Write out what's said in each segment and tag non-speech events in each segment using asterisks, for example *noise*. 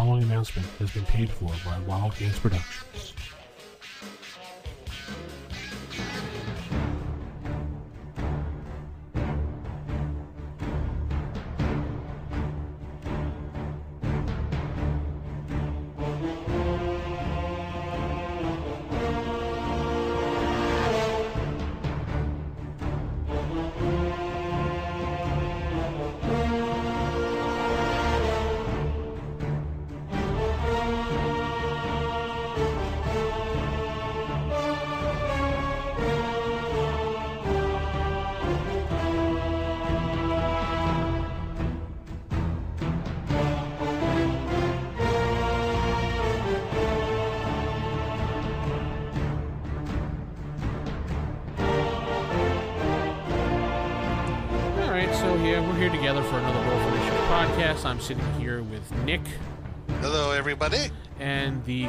following announcement has been paid for by Wild Games Productions.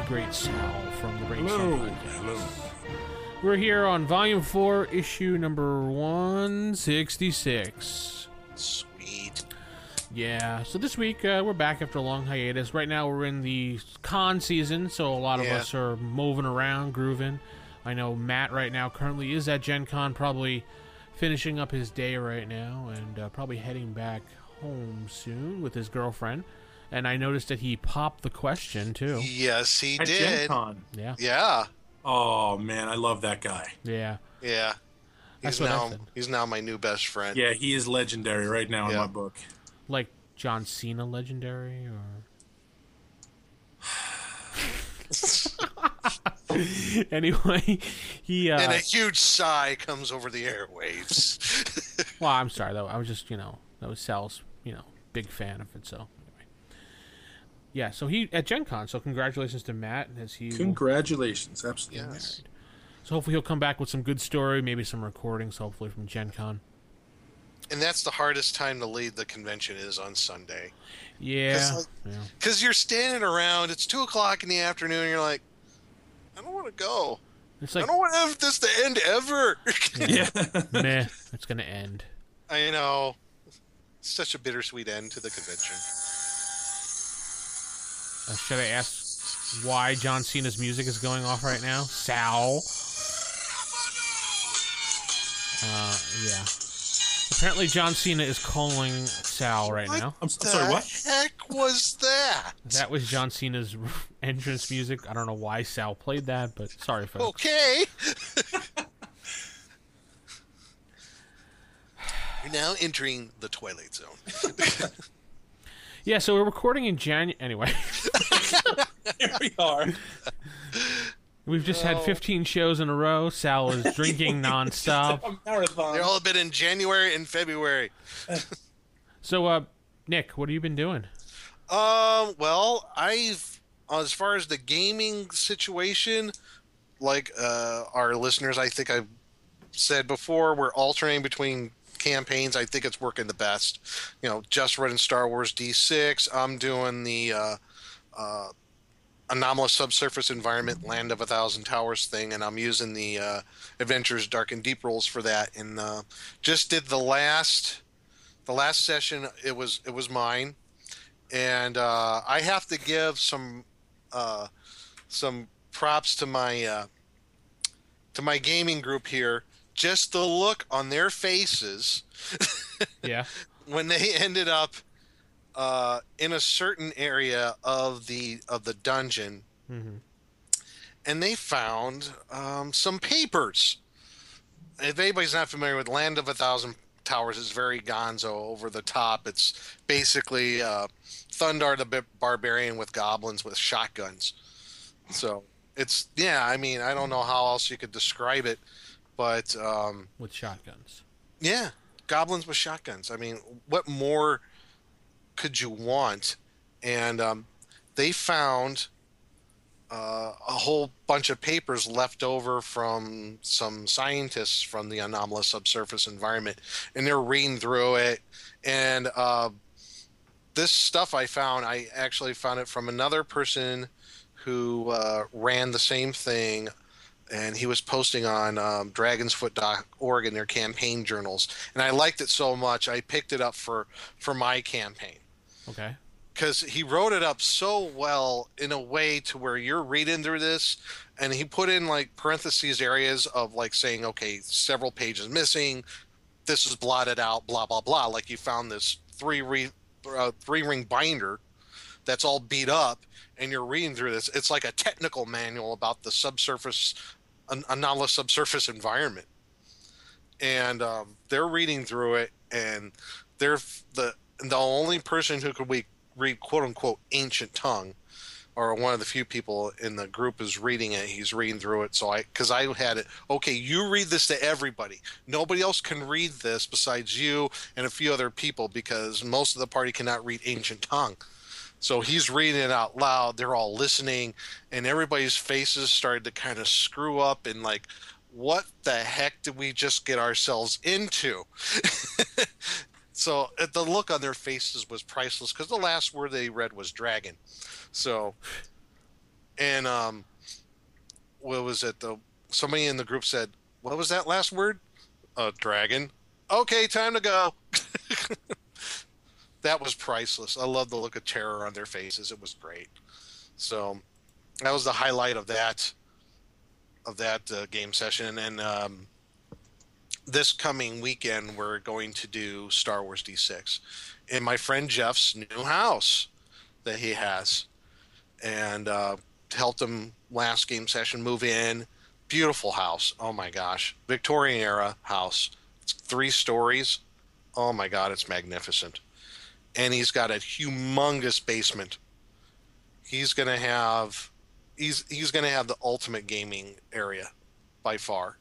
Great Sal from the Great Hello. Sal podcast. We're here on Volume 4, issue number 166. Sweet. Yeah, so this week uh, we're back after a long hiatus. Right now we're in the con season, so a lot of Yeah. us are moving around, grooving. I know Matt right now currently is at Gen Con, probably finishing up his day right now, and uh, probably heading back home soon with his girlfriend. And I noticed that he popped the question too. Yes, he At Gen did. Con. Yeah, Yeah, Oh man, I love that guy. yeah. yeah. He's what I now he's now my new best friend. Yeah, he is legendary right now in my book. Like John Cena, legendary, or *laughs* anyway, he. Uh, And a huge sigh comes over the airwaves. *laughs* Well, I'm sorry though. I was just, you know, that was Sal's, you know, big fan of it. So anyway, yeah. So he at Gen Con. So congratulations to Matt as he. Congratulations, absolutely. yes. so hopefully he'll come back with some good story, maybe some recordings. Hopefully from Gen Con. And that's the hardest time to lead the convention is on Sunday. Yeah. like- yeah. Because you're standing around, it's 2 o'clock in the afternoon, and you're like, I don't want to go. It's like, I don't want to have this to end ever. *laughs* Yeah. meh. It's gonna end. I know. It's such a bittersweet end to the convention. Uh, should I ask why John Cena's music is going off right now? Sal. Uh, yeah. Apparently, John Cena is calling Sal right What now. I'm, the I'm sorry, what? heck was that? That was John Cena's *laughs* entrance music. I don't know why Sal played that, but sorry, folks. Okay. *laughs* You're now entering the Twilight Zone. *laughs* Yeah, so we're recording in January. Anyway, *laughs* Here we are. we've just had 15 shows in a row. Sal is *laughs* drinking nonstop. A marathon. They all have been in January and February. *laughs* So, uh, Nick, what have you been doing? Um, well, I've as far as the gaming situation, like uh, our listeners, I think I've said before, we're alternating between campaigns. I think it's working the best. You know, just running Star Wars D6. I'm doing the uh, uh, anomalous subsurface environment, Land of a Thousand Towers thing, and I'm using the uh, Adventures Dark and Deep rules for that. And uh, just did the last, the last session. It was it was mine and uh, I have to give some uh, some props to my uh, to my gaming group here. Just the look on their faces *laughs* Yeah. when they ended up uh, in a certain area of the of the dungeon, hmm and they found um, some papers. If anybody's not familiar with Land of a Thousand Towers, it's very gonzo, over the top. It's basically uh, Thundarr the Barbarian with goblins with shotguns. So it's yeah. I mean, I don't know how else you could describe it, but um, With shotguns. yeah, goblins with shotguns. I mean, what more could you want? And um, they found uh, a whole bunch of papers left over from some scientists from the anomalous subsurface environment, and they're reading through it. And uh, this stuff I found, I actually found it from another person who uh, ran the same thing and he was posting on um, dragonsfoot.org in their campaign journals. And i liked it so much i picked it up for for my campaign. Okay. because he wrote it up so well in a way to where you're reading through this and he put in like parentheses areas of like saying okay several pages missing this is blotted out blah blah blah. Like you found this three re, uh, three ring binder that's all beat up and you're reading through this. It's like a technical manual about the subsurface an- anomalous subsurface environment. And um, they're reading through it and they're the the only person who could we read quote unquote ancient tongue or one of the few people in the group is reading it he's reading through it. So i because i had it okay you read this to everybody. Nobody else can read this besides you and a few other people because most of the party cannot read ancient tongue so he's reading it out loud. They're all listening and everybody's faces started to kind of screw up and like what the heck did we just get ourselves into? *laughs* So uh, the look on their faces was priceless because the last word they read was dragon. So and um what was it? The somebody in the group said what was that last word? Uh dragon. Okay time to go *laughs* that was priceless i love the look of terror on their faces it was great so that was the highlight of that of that uh, game session and um this coming weekend we're going to do Star Wars D6 in my friend Jeff's new house that he has, and uh, helped him last game session move in. Beautiful house. Oh my gosh, Victorian era house. It's three stories. Oh my god, it's magnificent. And he's got a humongous basement. He's gonna have he's he's gonna have the ultimate gaming area by far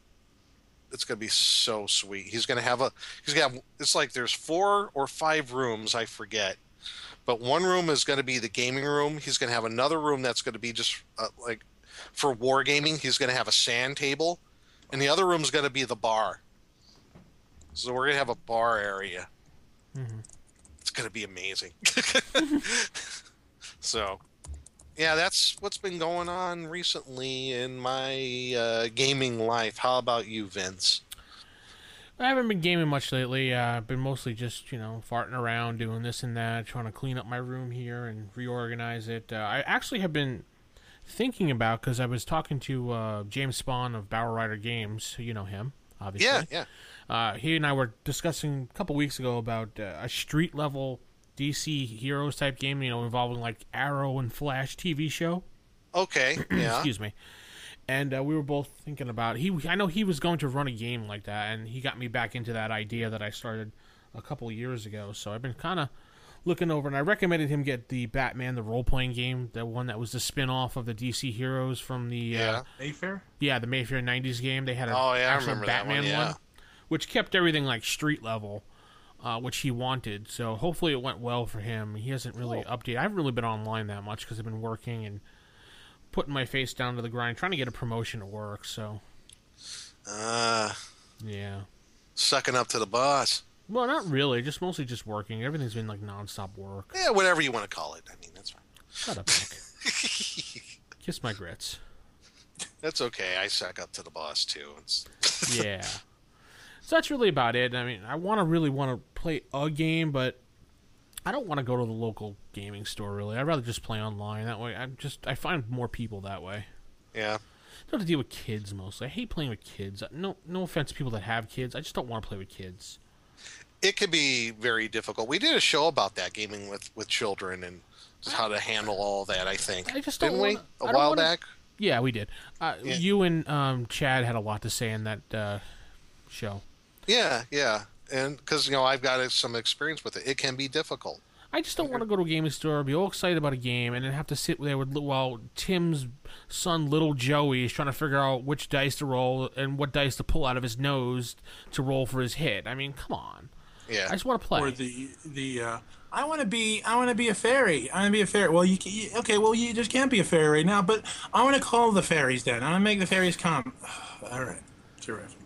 it's going to be so sweet. He's going to have a he's have it's like there's four or five rooms, I forget. But one room is going to be the gaming room. He's going to have another room that's going to be just uh, like for wargaming. He's going to have a sand table, and the other room is going to be the bar. So we're going to have a bar area. Mhm. Going to be amazing. *laughs* so, yeah, that's what's been going on recently in my uh, gaming life. How about you, Vince? I haven't been gaming much lately. Uh, I've been mostly just, you know, farting around, doing this and that, trying to clean up my room here and reorganize it. Uh, I actually have been thinking about because I was talking to uh, James Spawn of Bower Rider Games. You know him, obviously. Yeah, yeah. Uh, he and I were discussing a couple weeks ago about uh, a street level DC Heroes type game, you know, involving like Arrow and Flash TV show. Okay, *clears throat* yeah. Excuse me. And uh, we were both thinking about he. I know he was going to run a game like that, and he got me back into that idea that I started a couple years ago. So I've been kind of looking over, and I recommended him get the Batman, the role playing game, the one that was the spin off of the DC Heroes from the Yeah. uh, Mayfair? yeah the Mayfair '90s game. They had a Oh, yeah, I actual remember that Batman one, yeah. which kept everything like street level. Uh, which he wanted, so hopefully it went well for him. He hasn't really updated. I haven't really been online that much because I've been working and putting my face down to the grind, trying to get a promotion at work. So Uh, yeah, sucking up to the boss. Well, not really. Just mostly just working. Everything's been like nonstop work. Yeah, whatever you want to call it. I mean, that's fine. Shut up, Nick. *laughs* Kiss my grits. that's okay. I suck up to the boss too. It's, *laughs* yeah. So that's really about it. I mean, I want to really want to play a game, but I don't want to go to the local gaming store. Really, I'd rather just play online. That way, I just I find more people that way. yeah. don't have to deal with kids mostly. I hate playing with kids. No, no offense to people that have kids. I just don't want to play with kids. It can be very difficult. We did a show about that gaming with with children and just how to handle all that. I think I just didn't don't we wanna- a I don't while wanna- back? Yeah, we did. Uh, Yeah. You and um, Chad had a lot to say in that uh, show. Yeah, yeah. And because you know I've got some experience with it, it can be difficult. I just don't want to go to a gaming store, be all excited about a game, and then have to sit there with while Tim's son, little Joey, is trying to figure out which dice to roll and what dice to pull out of his nose to roll for his hit. I mean, come on. Yeah. I just want to play. Or the the uh, I want to be I want to be a fairy. I want to be a fairy. Well, you, can, you okay? Well, you just can't be a fairy right now. But I want to call the fairies then. I want to make the fairies come. *sighs* All right, terrific.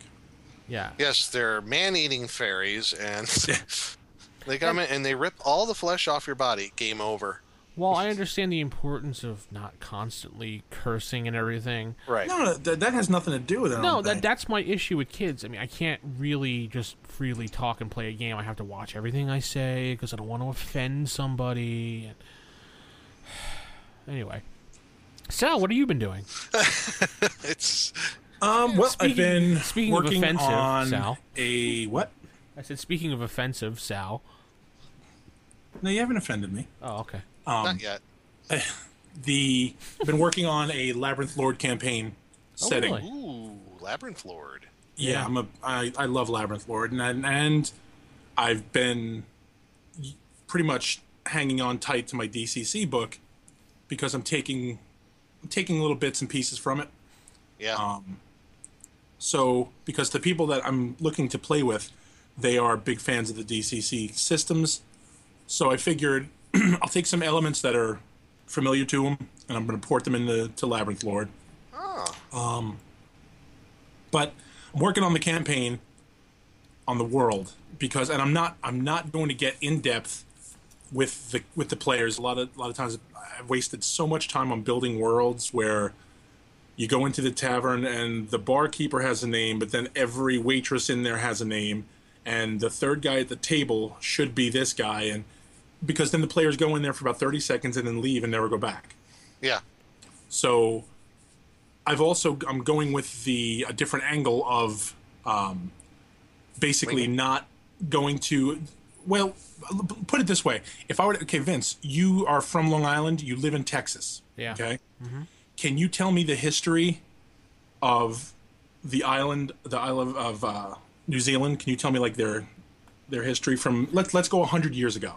yeah. Yes, they're man-eating fairies, and *laughs* *laughs* they come in and they rip all the flesh off your body. Game over. Well, I understand the importance of not constantly cursing and everything. Right. No, no that, that has nothing to do with it. No, that think. that's my issue with kids. I mean, I can't really just freely talk and play a game. I have to watch everything I say because I don't want to offend somebody. And... *sighs* Anyway, Sal, what have you been doing? *laughs* It's Um, well, Speaking- I've been speaking of working offensive, on Sal. a what? I said, speaking of offensive, Sal. No, you haven't offended me. Oh, okay. Um, not yet. *laughs* the I've been working on a Labyrinth Lord campaign Oh, setting. really? Ooh, Labyrinth Lord. Yeah, Yeah. I'm a I, I love Labyrinth Lord and and I've been pretty much hanging on tight to my DCC book because I'm taking I'm taking little bits and pieces from it. Yeah. Um, so because the people that I'm looking to play with, they are big fans of the DCC systems. So I figured *clears throat* I'll take some elements that are familiar to them and I'm going to port them into to Labyrinth Lord. oh. Um, but I'm working on the campaign on the world because and I'm not I'm not going to get in depth with the with the players a lot of a lot of times I've wasted so much time on building worlds where you go into the tavern and the barkeeper has a name but then every waitress in there has a name and the third guy at the table should be this guy and because then the players go in there for about 30 seconds and then leave and never go back. Yeah. so I've also I'm going with the a different angle of um, basically Wing not going to well put it this way. If I were to, okay Vince you are from Long Island. You live in Texas. Yeah. okay? Can you tell me the history of the island the island of uh, New Zealand? Can you tell me like their their history from let's let's go 100 years ago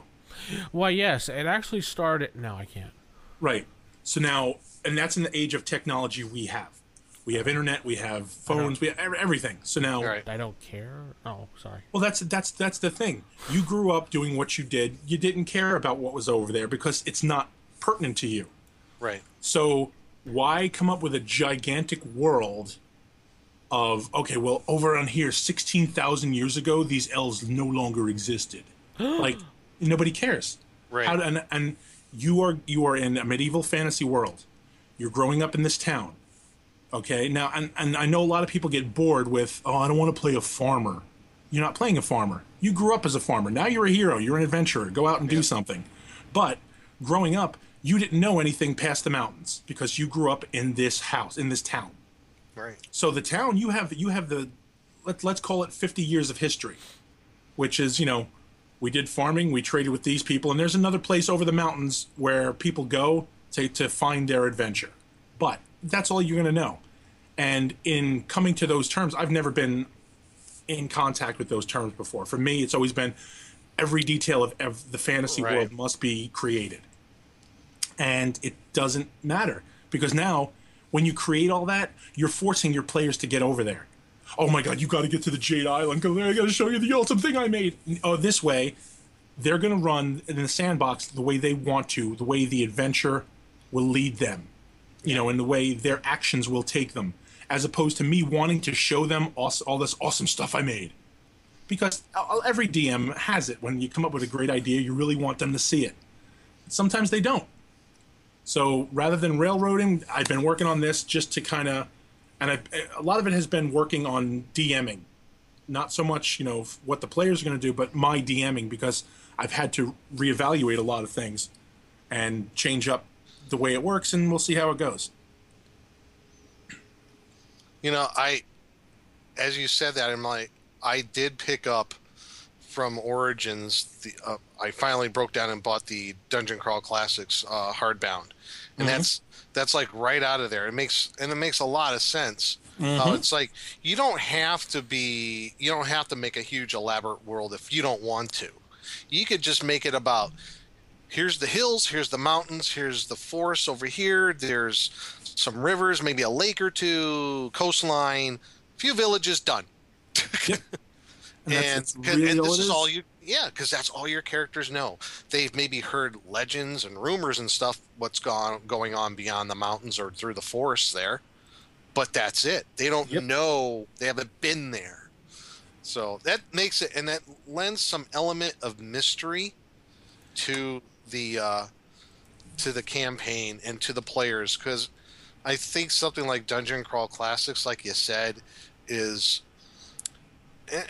Well, yes, it actually started. No, I can't. Right. So now, and that's in the age of technology we have. We have internet, we have phones, we have everything. So now, All right. I don't care. Oh, sorry. well, that's that's that's the thing. You grew up doing what you did. You didn't care about what was over there because it's not pertinent to you. Right. So why come up with a gigantic world of okay, well, over on here, sixteen thousand years ago, these elves no longer existed. *gasps* like nobody cares. Right. How, and and you are you are in a medieval fantasy world. You're growing up in this town. Okay. Now, and, and I know a lot of people get bored with, oh, I don't want to play a farmer. You're not playing a farmer. You grew up as a farmer. Now you're a hero. You're an adventurer. Go out and do something. But growing up, you didn't know anything past the mountains because you grew up in this house, in this town. Right. So the town you have you have the let's let's call it 50 years of history, which is you know we did farming, we traded with these people, and there's another place over the mountains where people go to to find their adventure. But that's all you're going to know. And in coming to those terms, I've never been in contact with those terms before. For me, it's always been every detail of, of the fantasy Right. world must be created. And it doesn't matter because now when you create all that, you're forcing your players to get over there. Oh my god, you got to get to the Jade Island. Go there. I got to show you the awesome thing I made. Oh, this way, they're going to run in the sandbox the way they want to, the way the adventure will lead them, you know, and the way their actions will take them, as opposed to me wanting to show them all, all this awesome stuff I made. Because every DM has it. When you come up with a great idea, you really want them to see it. Sometimes they don't. So rather than railroading, I've been working on this just to kind of, and I, a lot of it has been working on DMing, not so much you know what the players are going to do, but my DMing because I've had to reevaluate a lot of things and change up the way it works, and we'll see how it goes. You know, I, as you said that, I'm like, I did pick up from Origins. The uh, I finally broke down and bought the Dungeon Crawl Classics uh, hardbound, and that's that's like right out of there. It makes and it makes a lot of sense. Uh, it's like you don't have to be, you don't have to make a huge elaborate world if you don't want to. You could just make it about here's the hills, here's the mountains, here's the forest over here. There's some rivers, maybe a lake or two, coastline, a few villages, done. And, *laughs* And, that's, that's 'cause- really and this is is. all you, yeah, because that's all your characters know. They've maybe heard legends and rumors and stuff what's gone going on beyond the mountains or through the forests there, but that's it. They don't Yep. know. They haven't been there. So that makes it, and that lends some element of mystery to the uh, to the campaign and to the players because I think something like Dungeon Crawl Classics, like you said, is Eh, eh,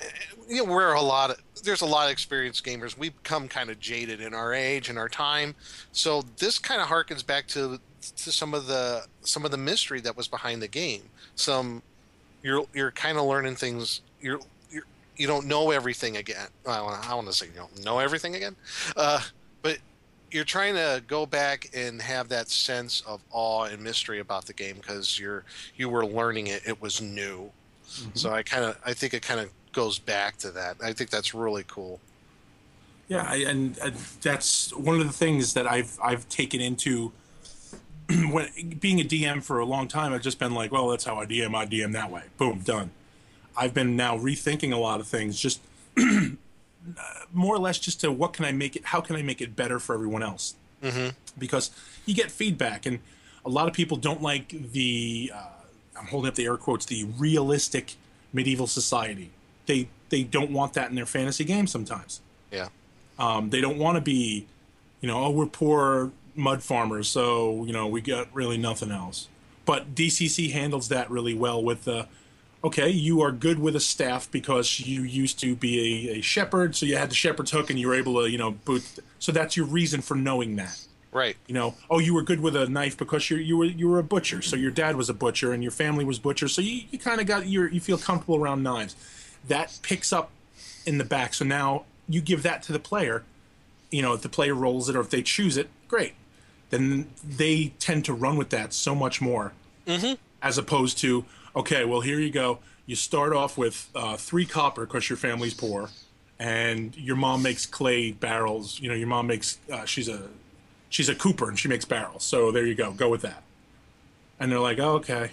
you know we're a lot of there's a lot of experienced gamers. We become kind of jaded in our age and our time, so this kind of harkens back to to some of the some of the mystery that was behind the game. Some you're you're kind of learning things. You're, you're you don't know everything again. I want I want to say you don't know everything again, uh, but you're trying to go back and have that sense of awe and mystery about the game because you're you were learning it. It was new. Mm-hmm. So I kind of I think it kind of goes back to that. I think that's really cool. Yeah, I, and uh, that's one of the things that I've I've taken into *clears throat* when being a DM for a long time. I've just been like, well, that's how I DM. I DM that way. Boom, done. I've been now rethinking a lot of things, just *clears throat* more or less, just to what can I make it? How can I make it better for everyone else? Mm-hmm. Because you get feedback, and a lot of people don't like the. Uh, I'm holding up the air quotes. The realistic medieval society. They they don't want that in their fantasy games sometimes. Yeah. Um, they don't want to be, you know, oh, we're poor mud farmers, so you know we got really nothing else. But DCC handles that really well with the, okay, you are good with a staff because you used to be a, a shepherd, so you had the shepherd's hook and you were able to, you know, boot. So that's your reason for knowing that. Right. You know, oh, you were good with a knife because you you were you were a butcher, so your dad was a butcher and your family was butcher, so you, you kind of got your you feel comfortable around knives. That picks up in the back, so now you give that to the player. You know, if the player rolls it or if they choose it, great. Then they tend to run with that so much more, Mm-hmm. as opposed to okay, well here you go. You start off with uh, three copper because your family's poor, and your mom makes clay barrels. You know, your mom makes uh, she's a she's a cooper and she makes barrels. So there you go, go with that. And they're like, oh, okay.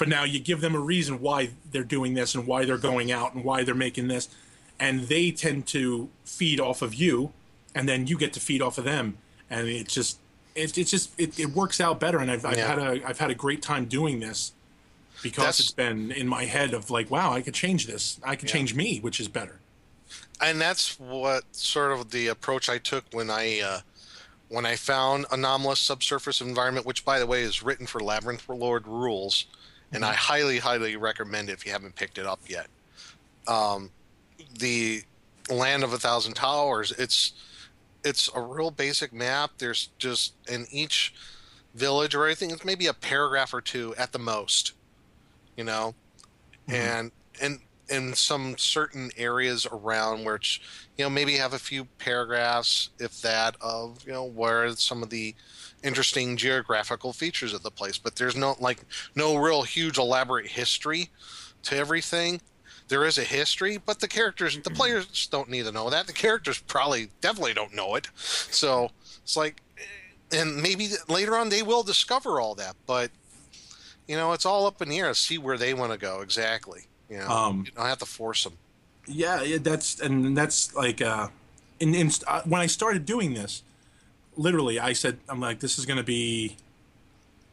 But now you give them a reason why they're doing this and why they're going out and why they're making this, and they tend to feed off of you, and then you get to feed off of them, and it's just it, it's just it, it works out better. And I've, I've Yeah. had a I've had a great time doing this because That's- it's been in my head of like, wow, I could change this. I could Yeah. change me, which is better. and that's what sort of the approach I took when I uh, when I found anomalous subsurface environment, which by the way is written for Labyrinth Lord rules, and I highly highly recommend it if you haven't picked it up yet. Um, the Land of a Thousand Towers. It's it's a real basic map. There's just in each village or anything, it's maybe a paragraph or two at the most. You know, and and in some certain areas around which you know maybe have a few paragraphs if that of you know where some of the interesting geographical features of the place. But there's no like no real huge elaborate history to everything. There is a history but the characters the mm-hmm. players don't need to know that. The characters probably definitely don't know it. So it's like and maybe later on they will discover all that but you know it's all up in the air to see where they want to go exactly know Um, you don't have to force them Yeah, yeah, that's and that's like uh, in, in uh, when I started doing this, literally, I said, I'm like, this is going to be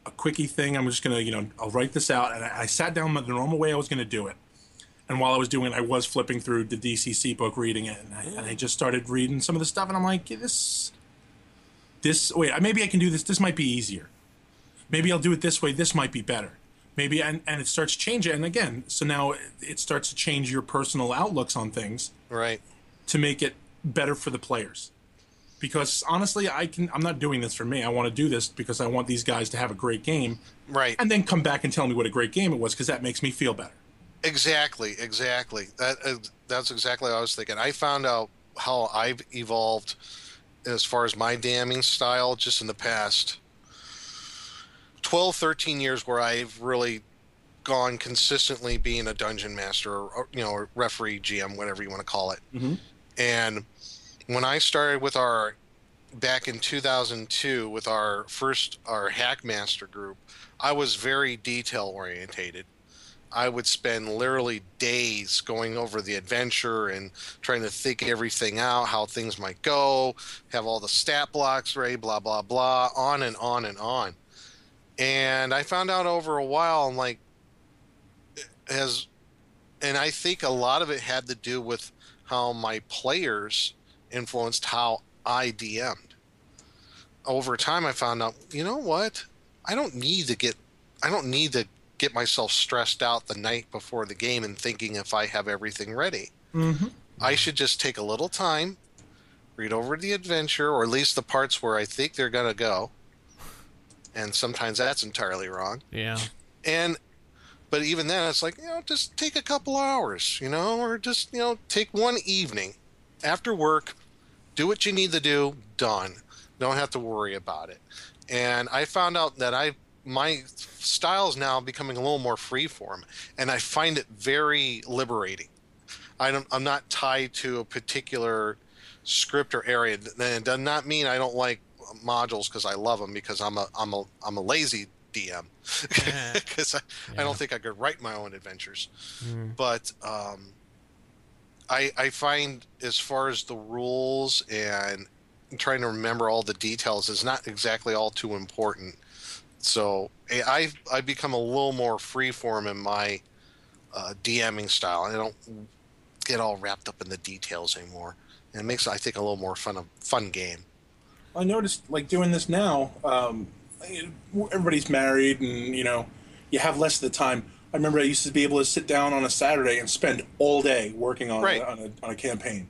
a quickie thing. I'm just going to, you know, I'll write this out, and I, I sat down the normal way I was going to do it. And while I was doing it, I was flipping through the DCC book, reading it, and I, and I just started reading some of the stuff, and I'm like, yeah, this, this, wait, maybe I can do this. This might be easier. Maybe I'll do it this way. This might be better. Maybe, and, and it starts changing. And again, so now it- starts to change your personal outlooks on things right to make it better for the players. Because honestly, I can. I'm not doing this for me. I want to do this because I want these guys to have a great game, right and then come back and tell me what a great game it was, because that makes me feel better. Exactly, exactly. That uh, that's exactly what I was thinking. I found out how I've evolved as far as my damning style just in the past 12, 13 years where I've really gone consistently being a dungeon master or, you know, referee, GM, whatever you want to call it. Mhm. And when I started with our back in 2002 with our first our hackmaster group, I was very detail orientated. I would spend literally days going over the adventure and trying to think everything out, how things might go, have all the stat blocks ready, blah blah blah, on and on and on. And I found out over a while, I'm like, as, and I think a lot of it had to do with how my players influenced how I DM'd. over time, I found out, you know what? I don't need to get, I don't need to get myself stressed out the night before the game and thinking if I have everything ready. Mm-hmm. I should just take a little time, read over the adventure, or at least the parts where I think they're gonna go. And sometimes that's entirely wrong. Yeah. And but even then it's like, you know, just take a couple hours, you know, or just, you know, take one evening after work, do what you need to do, done. Don't have to worry about it. And I found out that I my style is now becoming a little more freeform, and I find it very liberating. I don't, I'm not tied to a particular script or area. And it does not mean I don't like modules because I love them because I'm a I'm a I'm a lazy DM because *laughs* I, I don't think I could write my own adventures. Mm. But um, I I find as far as the rules and trying to remember all the details is not exactly all too important. So I I've, I've become a little more freeform in my uh, DMing style. I don't get all wrapped up in the details anymore. And it makes I think a little more fun of fun game. I noticed, like doing this now, um, everybody's married, and you know, you have less of the time. I remember I used to be able to sit down on a Saturday and spend all day working on Right. a, on, a, on a campaign.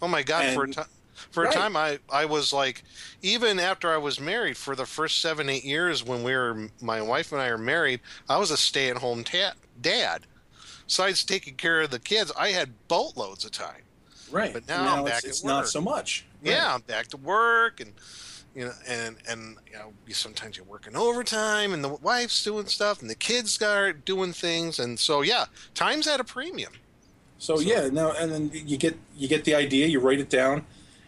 Oh my god! for a time, for a time, I I was like, even after I was married for the first seven eight years when we were my wife and I are married, I was a stay at home ta- dad. Besides taking care of the kids, I had boatloads of time. Right. But now I'm it's, back at it's not so much. Right. Yeah, I'm back to work and. You know, and and you know, you sometimes you're working overtime, and the wife's doing stuff, and the kids are doing things, and so yeah, time's at a premium. So, yeah, now and then you get you get the idea, you write it down,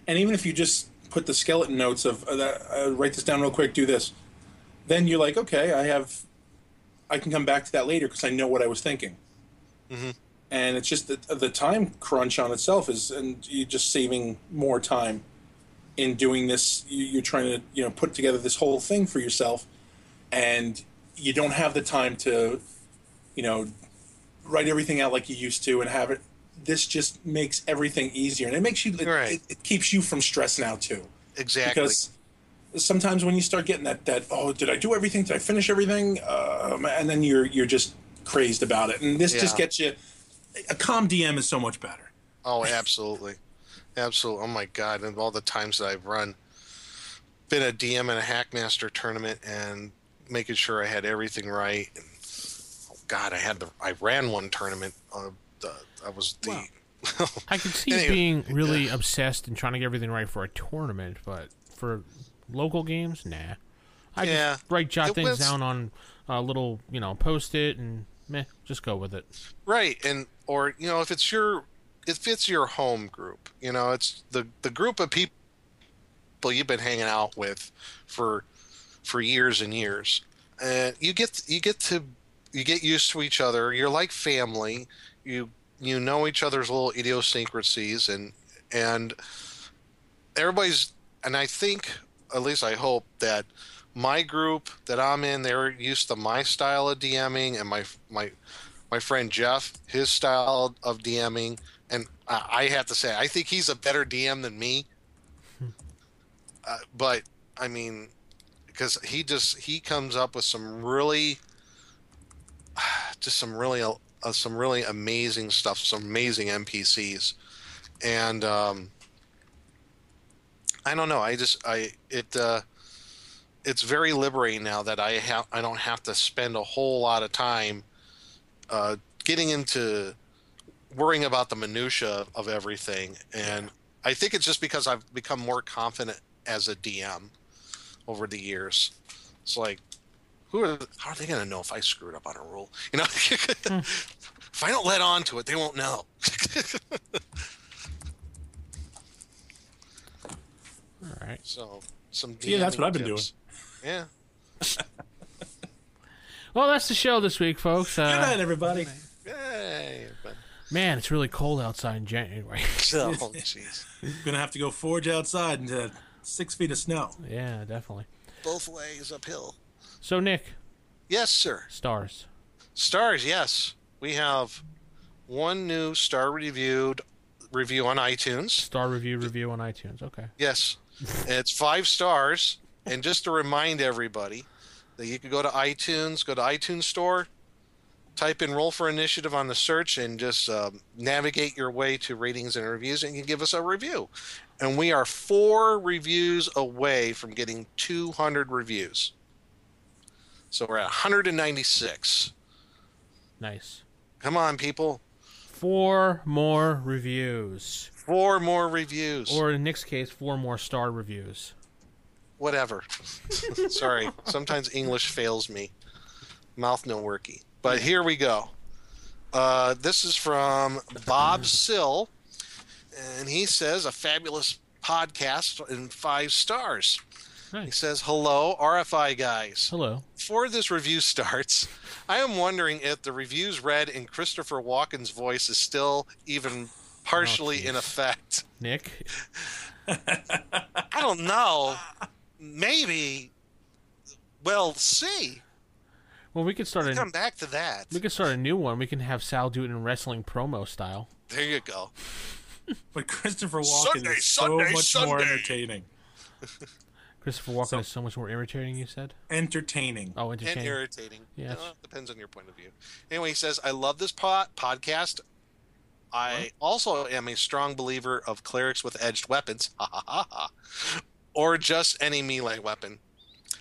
and even if you just put the skeleton notes of uh, that, uh, write this down real quick, do this, then you're like, okay, I have, I can come back to that later because I know what I was thinking. Mhm. And it's just the the time crunch on itself is, and you're just saving more time in doing this. You, you're trying to you know put together this whole thing for yourself, and you don't have the time to, you know, write everything out like you used to and have it. This just makes everything easier, and it makes you. It, Right. it, it keeps you from stressing out too, Exactly. because sometimes when you start getting that that oh did I do everything? Did I finish everything? Um, and then you're you're just crazed about it, and this just gets you. A calm DM is so much better. Oh, absolutely, absolutely. Oh my god! And all the times that I've run, been a DM in a Hackmaster tournament and making sure I had everything right. And oh god, I had the I ran one tournament. Uh, the, I was the. Wow. *laughs* I could see Anyway, being really obsessed and trying to get everything right for a tournament, but for local games, nah. I Yeah. just write jot It things was- down on a little, you know, post it and meh, just go with it. right, and or you know if it's your if it's your home group, you know it's the the group of people you've been hanging out with for for years and years. And you get you get to you get used to each other. You're like family. You you know each other's little idiosyncrasies and and everybody's and I think at least I hope that my group that I'm in they're used to my style of DMing and my my my friend Jeff his style of DMing and I, I have to say I think he's a better DM than me. Uh, but I mean because he just he comes up with some really *sighs* just some really uh, some really amazing stuff some amazing npcs and um i don't know i just i it uh it's very liberating now that i have i don't have to spend a whole lot of time uh getting into worrying about the minutia of everything and i think it's just because i've become more confident as a dm over the years it's like who are how are they going to know if I screwed up on a rule? You know, *laughs* if I don't let on to it, they won't know. *laughs* All right. so some Yeah, that's DMing what I've been tips. Yeah. *laughs* Well, that's the show this week, folks. Good Uh, night, everybody. Yay. But, man, it's really cold outside in January. *laughs* *laughs* oh, jeez. Gonna have to go forge outside into six feet of snow. yeah, definitely. Both ways uphill. So, Nick, Yes, sir. stars. Stars, yes. We have one new star reviewed review on iTunes. Star review review on iTunes. Okay. Yes. *laughs* it's five stars. and just to remind everybody that you can go to iTunes, go to iTunes Store, type in "Roll for Initiative" on the search, and just um, navigate your way to ratings and reviews, and you can give us a review. And we are four reviews away from getting 200 reviews. So we're at 196. Nice. Come on, people. Four more reviews. Four more reviews. Or in Nick's case, four more star reviews. Whatever. *laughs* Sorry. Sometimes English fails me. Mouth no worky. But here we go. Uh, this is from Bob Sill, and he says a fabulous podcast and five stars. He says, Hello, RFI guys. Hello. Before this review starts, I am wondering if the reviews read in Christopher Walken's voice is still even partially Oh, in effect. Nick. *laughs* I don't know. Maybe. Well, see. Well, we could start a Come back to that. we could start a new one. We can have Sal do it in wrestling promo style. There you go. *laughs* But Christopher Walken Sunday, is so Sunday, much more entertaining. *laughs* Christopher Walken is so much more irritating. You said. Entertaining. Oh, entertaining And irritating. Yes. Uh, depends on your point of view. Anyway, he says, I love this pod- podcast. I also am a strong believer of clerics with edged weapons. *laughs* Ha ha ha ha. Or just any melee weapon.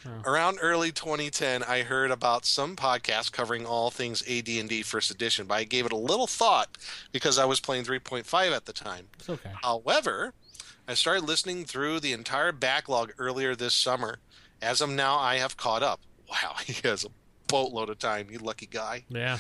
Oh. Around early 2010, I heard about some podcast covering all things AD&D First Edition, but I gave it a little thought because I was playing 3.5 at the time. It's okay. However, I started listening through the entire backlog earlier this summer. As of now, I have caught up. Wow, *laughs* he has a boatload of time, you lucky guy. Yeah.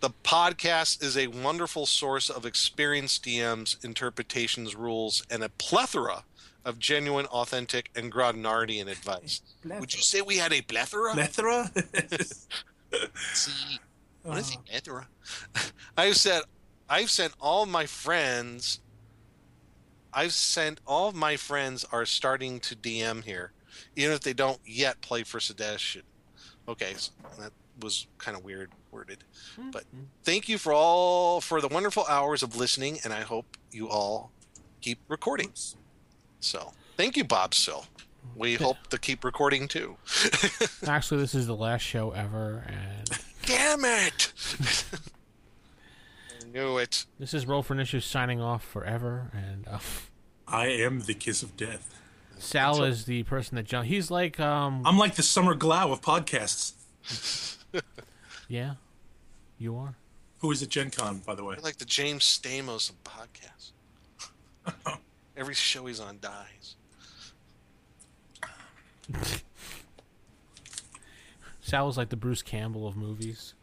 The podcast is a wonderful source of experienced DMs, interpretations, rules, and a plethora of genuine, authentic, and Grognardian advice. Would you say we had a plethora? Plethora? *laughs* See, what is a plethora? *laughs* I've said, I've sent all my friends. I've sent all my friends are starting to DM here, even if they don't yet play First Edition. Okay, so that was kind of weird worded, hmm. but thank you for all for the wonderful hours of listening, and I hope you all keep recording. So, thank you, Bob. Sill. We hope to keep recording too. *laughs* Actually, this is the last show ever, and Damn it! *laughs* I knew it. this is Roll for Initiative signing off forever. And uh, I am the kiss of death. Sal is the person that jumped. He's like, um, I'm like the Summer Glau of podcasts. *laughs* yeah, you are. Who is at Gen Con, by the way? You're like the James Stamos of podcasts. Every show he's on dies. Sal is like the Bruce Campbell of movies.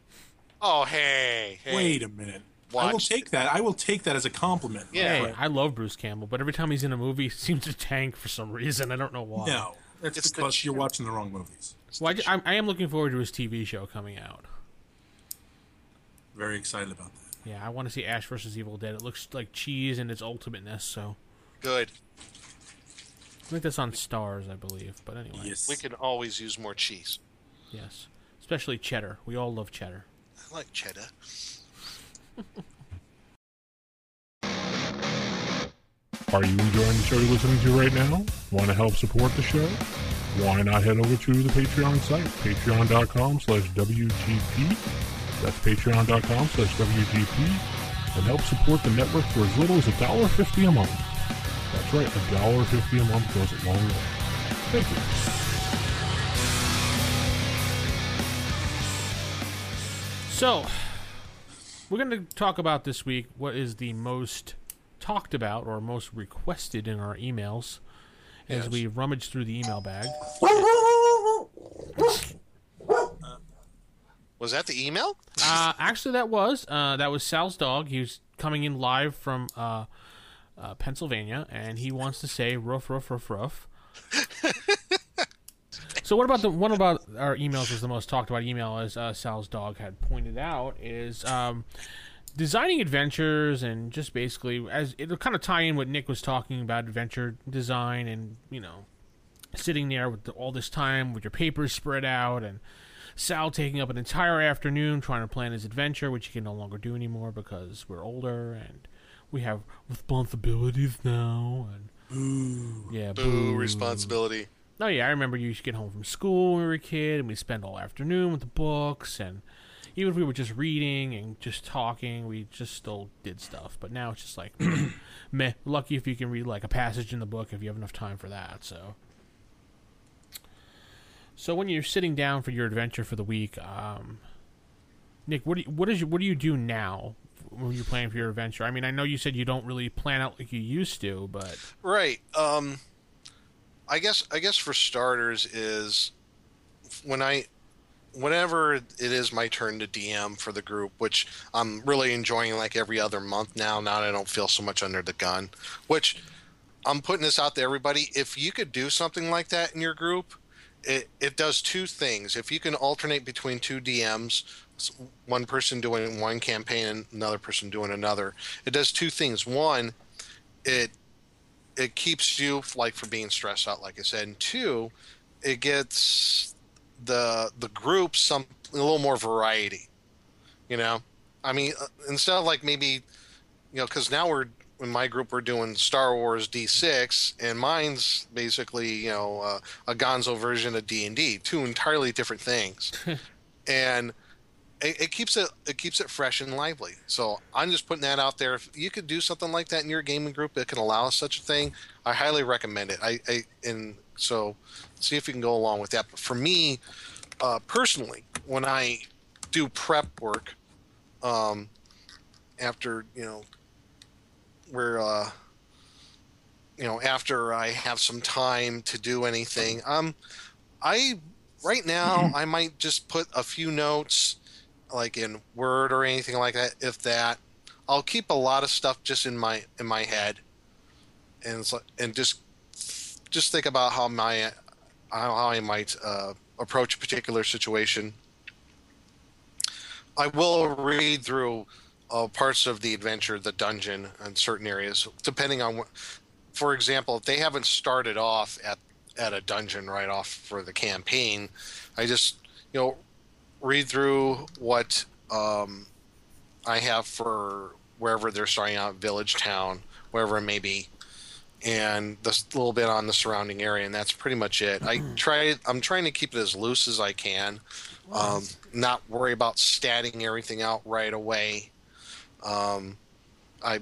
Oh, hey, hey. Wait a minute. I will Watch take that. I will take that as a compliment. Yeah. Hey, I love Bruce Campbell, but every time he's in a movie, he *laughs* seems to tank for some reason. I don't know why. No, that's It's the because you're watching the wrong movies. Well, I, I, I am looking forward to his TV show coming out. Very excited about that. Yeah, I want to see Ash versus Evil Dead. It looks like cheese in its ultimateness. So Good. I think that's on Starz, I believe. But anyway, Yes. We can always use more cheese. yes, especially cheddar. We all love cheddar. I like cheddar. *laughs* Are you enjoying the show you're listening to right now? Want to help support the show? Why not head over to the Patreon site, patreon.com slash WGP. That's patreon.com slash WGP. And help support the network for as little as $1.50 a month. That's right, $1.50 a month goes a long way. Thank you. So we're going to talk about this week what is the most talked about or most requested in our emails as Yes. we rummage through the email bag. Was that the email? Uh, actually, that was uh, that was Sal's dog. He was coming in live from uh, Pennsylvania, and he wants to say "roof, roof, roof, roof." *laughs* so, what about the one about our emails was the most talked about email, as uh, Sal's dog had pointed out, is um, designing adventures and just basically as it'll kind of tie in what Nick was talking about adventure design and you know sitting there with the, all this time with your papers spread out and Sal taking up an entire afternoon trying to plan his adventure, which he can no longer do anymore because we're older and we have responsibilities now. And yeah, Boo, responsibility. Oh yeah, I remember you used to get home from school when we were a kid, and we spend all afternoon with the books, and even if we were just reading and just talking, we just still did stuff. But now it's just like, *clears throat* *clears throat* meh. Lucky if you can read like a passage in the book if you have enough time for that. So, so when you're sitting down for your adventure for the week, um, Nick, what do you, what is what do you do now when you're planning for your adventure? I mean, I know you said you don't really plan out like you used to, but Right. Um, I guess I guess for starters is when I whenever it is my turn to DM for the group, which I'm really enjoying like every other month now. Now I don't feel so much under the gun. Which I'm putting this out to everybody. If you could do something like that in your group, it it does two things. If you can alternate between two DMs, one person doing one campaign and another person doing another, it does two things. One, it it keeps you like from being stressed out, like I said. And two, it gets the the group some a little more variety. You know, I mean, uh, instead of like maybe, you know, because now we're in my group we're doing Star Wars D6, and mine's basically you know uh, a Gonzo version of D and D, two entirely different things, *laughs* and it, it keeps it it keeps it fresh and lively. So I'm just putting that out there. If you could do something like that in your gaming group that can allow such a thing, I highly recommend it. I, I and so see if you can go along with that. But for me, uh, personally, when I do prep work, um, after you know, where uh, you know after I have some time to do anything, um, I right now I might just put a few notes like in Word or anything like that. If that, I'll keep a lot of stuff just in my in my head, and and just just think about how my how I might uh, approach a particular situation. I will read through uh, parts of the adventure, the dungeon, and certain areas, depending on what. For example, if they haven't started off at at a dungeon right off for the campaign, I just you know read through what um, I have for wherever they're starting out, village, town, wherever it may be, and this little bit on the surrounding area, and that's pretty much it. I try. I'm trying to keep it as loose as I can, um, not worry about statting everything out right away. Um, I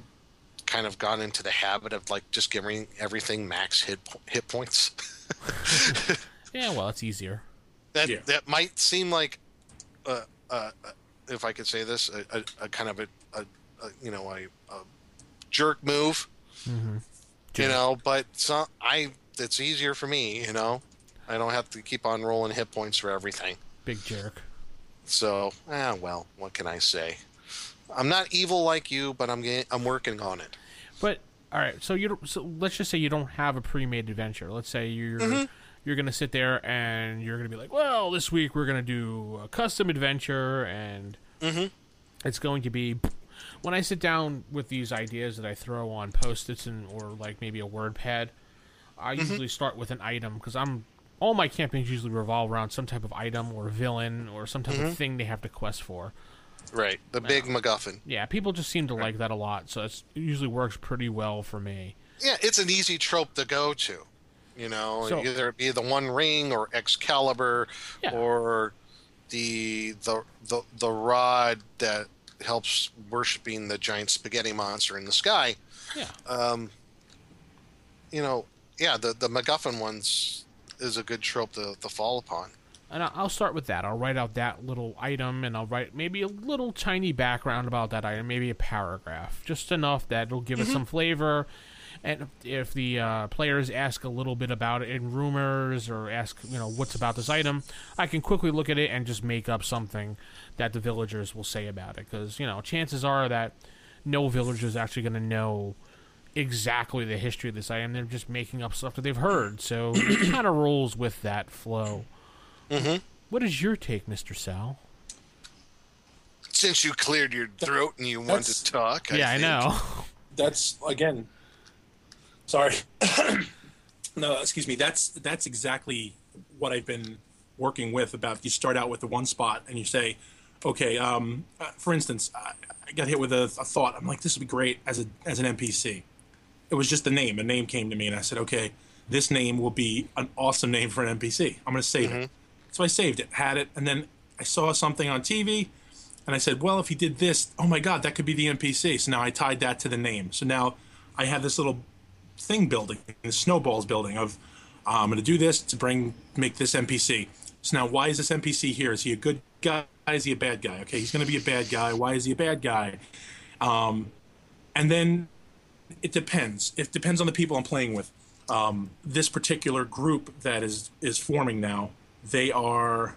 kind of gone into the habit of like just giving everything max hit hit points. *laughs* *laughs* yeah, well, it's easier. that Yeah. that might seem like, uh, uh, if I could say this, a, a, a kind of a, a, you know a, a jerk move, you Jerk. know. But so I, it's easier for me, you know. I don't have to keep on rolling hit points for everything. Big jerk. So, ah, well, what can I say? I'm not evil like you, but I'm getting, I'm working on it. But all right, so you so let's just say you don't have a pre-made adventure. Let's say you're you're gonna sit there and you're gonna be like, well, this week we're gonna do a custom adventure, and mm-hmm. it's going to be. When I sit down with these ideas that I throw on post-its and or like maybe a word pad, I mm-hmm. usually start with an item because I'm all my campaigns usually revolve around some type of item or villain or some type of mm-hmm. thing they have to quest for. Right, the big MacGuffin. Yeah, people just seem to like that a lot, so it's, it usually works pretty well for me. Yeah, it's an easy trope to go to. You know, So- either it be the One Ring or Excalibur, Yeah. or the the the the rod that helps worshiping the giant spaghetti monster in the sky. Yeah. Um, You know, yeah, the the MacGuffin ones is a good trope to, to fall upon. And I'll start with that. I'll write out that little item, and I'll write maybe a little tiny background about that item, maybe a paragraph, just enough that it'll give it some flavor. And if the uh, players ask a little bit about it in rumors or ask, you know, what's about this item, I can quickly look at it and just make up something that the villagers will say about it. Because you know, chances are that no villager is actually going to know exactly the history of this item. They're just making up stuff that they've heard. So *coughs* it kind of rolls with that flow. What is your take, Mr. Sal? Since you cleared your throat and you want to talk, yeah, I think. know. that's again sorry *coughs* no excuse me that's that's exactly what i've been working with about you start out with the one spot and you say okay um, uh, for instance I, I got hit with a, a thought i'm like this would be great as a as an npc it was just the name a name came to me and i said okay this name will be an awesome name for an NPC. I'm going to save it. So I saved it, had it, and then I saw something on TV, and I said, well, if he did this, oh my God, that could be the NPC. So now I tied that to the name. So now I have this little thing building, the snowballs building of uh, I'm going to do this to bring make this NPC. So now, why is this NPC here? Is he a good guy? Is he a bad guy? Okay, he's going to be a bad guy. Why is he a bad guy? Um, and then it depends. It depends on the people I'm playing with. Um, this particular group that is is forming now, they are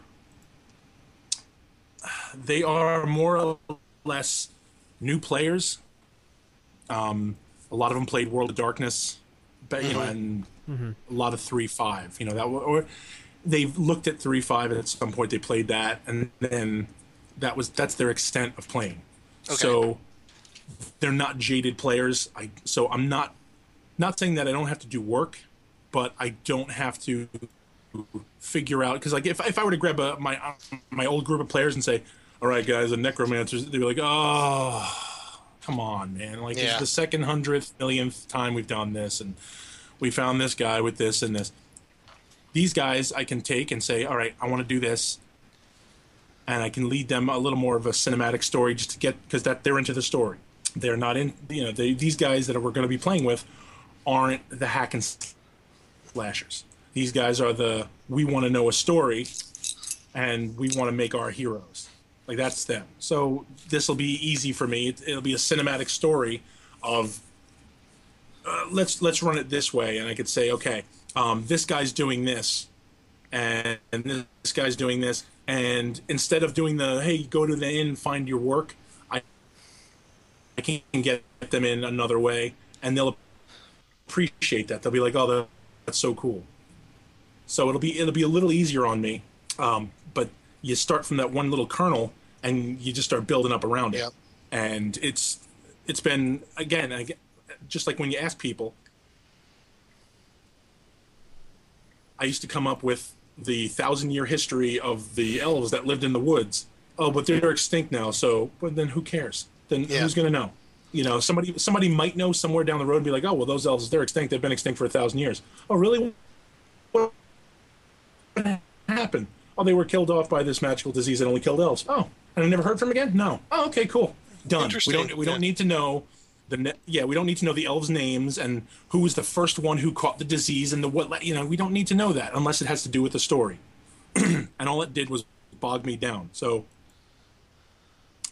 they are more or less new players. Um, a lot of them played World of Darkness, but you know, mm-hmm. and mm-hmm. a lot of three five. You know that or they've looked at three five, and at some point they played that, and then that was that's their extent of playing. So they're not jaded players. I so I'm not not saying that I don't have to do work, but I don't have to figure out because like if if I were to grab a, my my old group of players and say, "All right, guys, the necromancers," they'd be like, "Oh, come on, man! Like Yeah. it's the second hundredth millionth time we've done this, and we found this guy with this and this." These guys I can take and say, "All right, I want to do this." And I can lead them a little more of a cinematic story just to get because that they're into the story. They're not in, you know, they, these guys that we're going to be playing with aren't the hack and slashers. These guys are the we want to know a story and we want to make our heroes. Like that's them. So this will be easy for me. It, it'll be a cinematic story of uh, let's let's run it this way, and I could say, okay, um, this guy's doing this, and, and this guy's doing this, and instead of doing the hey, go to the inn, find your work, I I can get them in another way, and they'll appreciate that. They'll be like, oh, that's so cool. So it'll be it'll be a little easier on me, um, but you start from that one little kernel and you just start building up around it. Yep. And it's it's been again, I just like when you ask people. I used to come up with the thousand year history of the elves that lived in the woods. Oh, but they're extinct now. So, but then who cares? Then Yeah. who's going to know? You know, somebody somebody might know somewhere down the road and be like, oh, well, those elves they're extinct. They've been extinct for a thousand years. Oh, really? What happened? Oh, they were killed off by this magical disease that only killed elves. Oh, and I never heard from them again. No. Oh, okay, cool. Done. We don't we don't Yeah. need to know the ne- yeah we don't need to know the elves' names and who was the first one who caught the disease and the what you know we don't need to know that unless it has to do with the story. *clears throat* and all it did was bog me down. So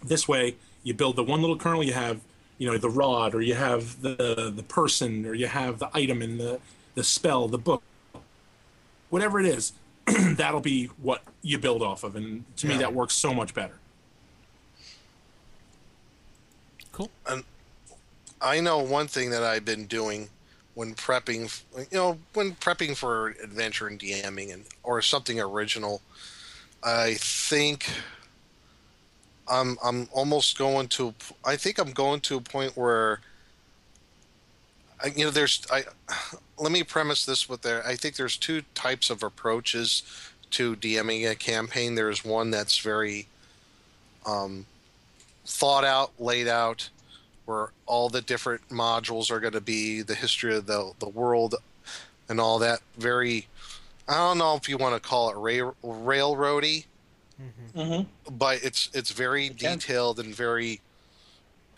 this way, you build the one little kernel. You have, you know, the rod, or you have the the person, or you have the item and the the spell, the book, whatever it is. *clears throat* that'll be what you build off of, and to me, that works so much better. Cool. I know one thing that I've been doing when prepping, you know, when prepping for adventure and DMing and or something original. I think I'm I'm almost going to. I think I'm going to a point where. I, you know, there's I. Let me premise this with there. I think there's two types of approaches to DMing a campaign. There's one that's very um, thought out, laid out, where all the different modules are going to be, the history of the the world, and all that. Very, I don't know if you want to call it rail, railroady, Mm-hmm. but it's it's very can. detailed and very,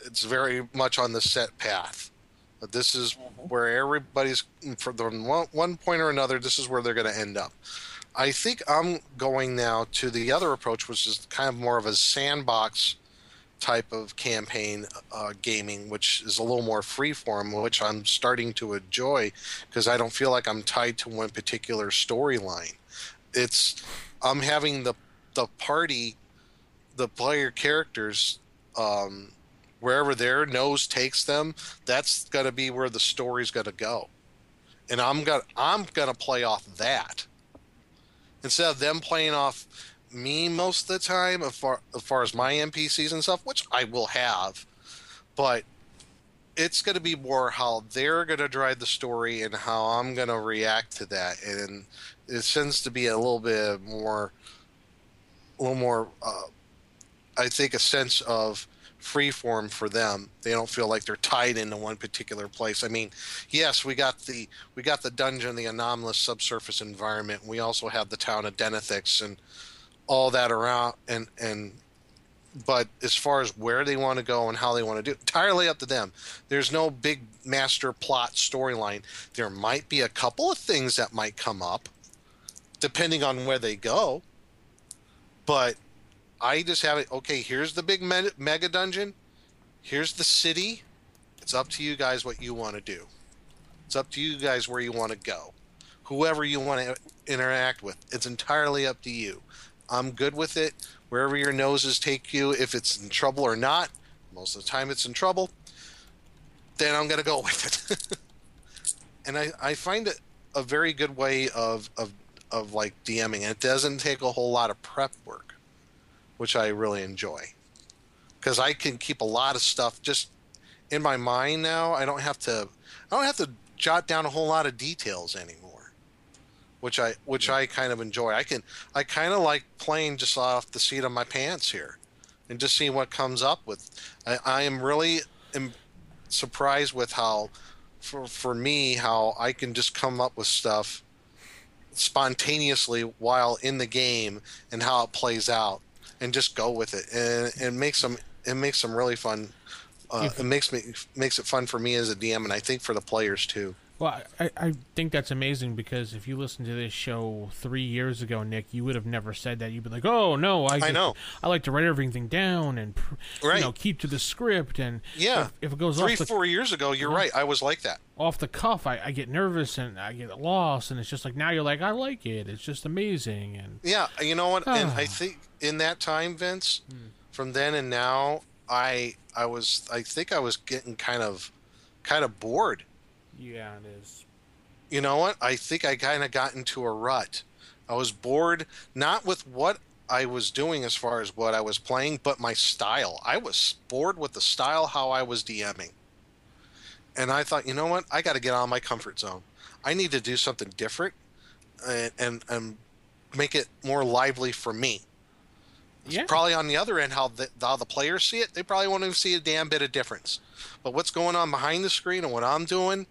it's very much on the set path. But this is where everybody's from one, one point or another. This is where they're going to end up. I think I'm going now to the other approach, which is kind of more of a sandbox type of campaign uh, gaming, which is a little more freeform, which I'm starting to enjoy because I don't feel like I'm tied to one particular storyline. It's I'm having the the party, the player characters, um, wherever their nose takes them, that's going to be where the story's going to go, and I'm gonna I'm gonna play off that instead of them playing off me most of the time as far, as far as my NPCs and stuff, which I will have, but it's going to be more how they're going to drive the story and how I'm going to react to that. And it tends to be a little bit more, a little more, uh, I think, a sense of free form for them. They don't feel like they're tied into one particular place. I mean, yes, we got the we got the dungeon, the anomalous subsurface environment. We also have the town of Denethix and all that around and and but as far as where they want to go and how they want to do it, entirely up to them. There's no big master plot storyline. There might be a couple of things that might come up depending on where they go. But I just have it. Okay, here's the big me- mega dungeon. Here's the city. It's up to you guys what you want to do. It's up to you guys where you want to go. Whoever you want to interact with, it's entirely up to you. I'm good with it. Wherever your noses take you, if it's in trouble or not, most of the time it's in trouble, then I'm going to go *laughs* with it. and I, I find it a very good way of, of, of like DMing. It doesn't take a whole lot of prep work which I really enjoy. Because I can keep a lot of stuff just in my mind now. I don't have to I don't have to jot down a whole lot of details anymore. Which I which yeah. I kind of enjoy. I can I kind of like playing just off the seat of my pants here and just seeing what comes up with. I, I am really am surprised with how for for me how I can just come up with stuff spontaneously while in the game and how it plays out and just go with it, and it makes them it makes them really fun. Uh, it makes me makes it fun for me as a DM, and I think for the players too. Well, I, I think that's amazing because if you listened to this show three years ago, Nick, you would have never said that. You'd be like, "Oh no, I, I know. I like to write everything down and right. you know keep to the script." And yeah, if, if it goes three off the, four years ago, you're right. I was like that. Off the cuff, I, I get nervous and I get lost, and it's just like now you're like, I like it. It's just amazing. And yeah, you know what? and I think in that time, Vince, hmm. from then and now, I I was I think I was getting kind of kind of bored. Yeah, it is you know what? I think I kind of got into a rut. I was bored, not with what I was doing as far as what I was playing, but my style. I was bored with the style how I was DMing. And I thought, you know what? I got to get out of my comfort zone. I need to do something different and, and, and make it more lively for me. Yeah. Probably on the other end, how the, how the players see it, they probably won't even see a damn bit of difference. But what's going on behind the screen and what I'm doing,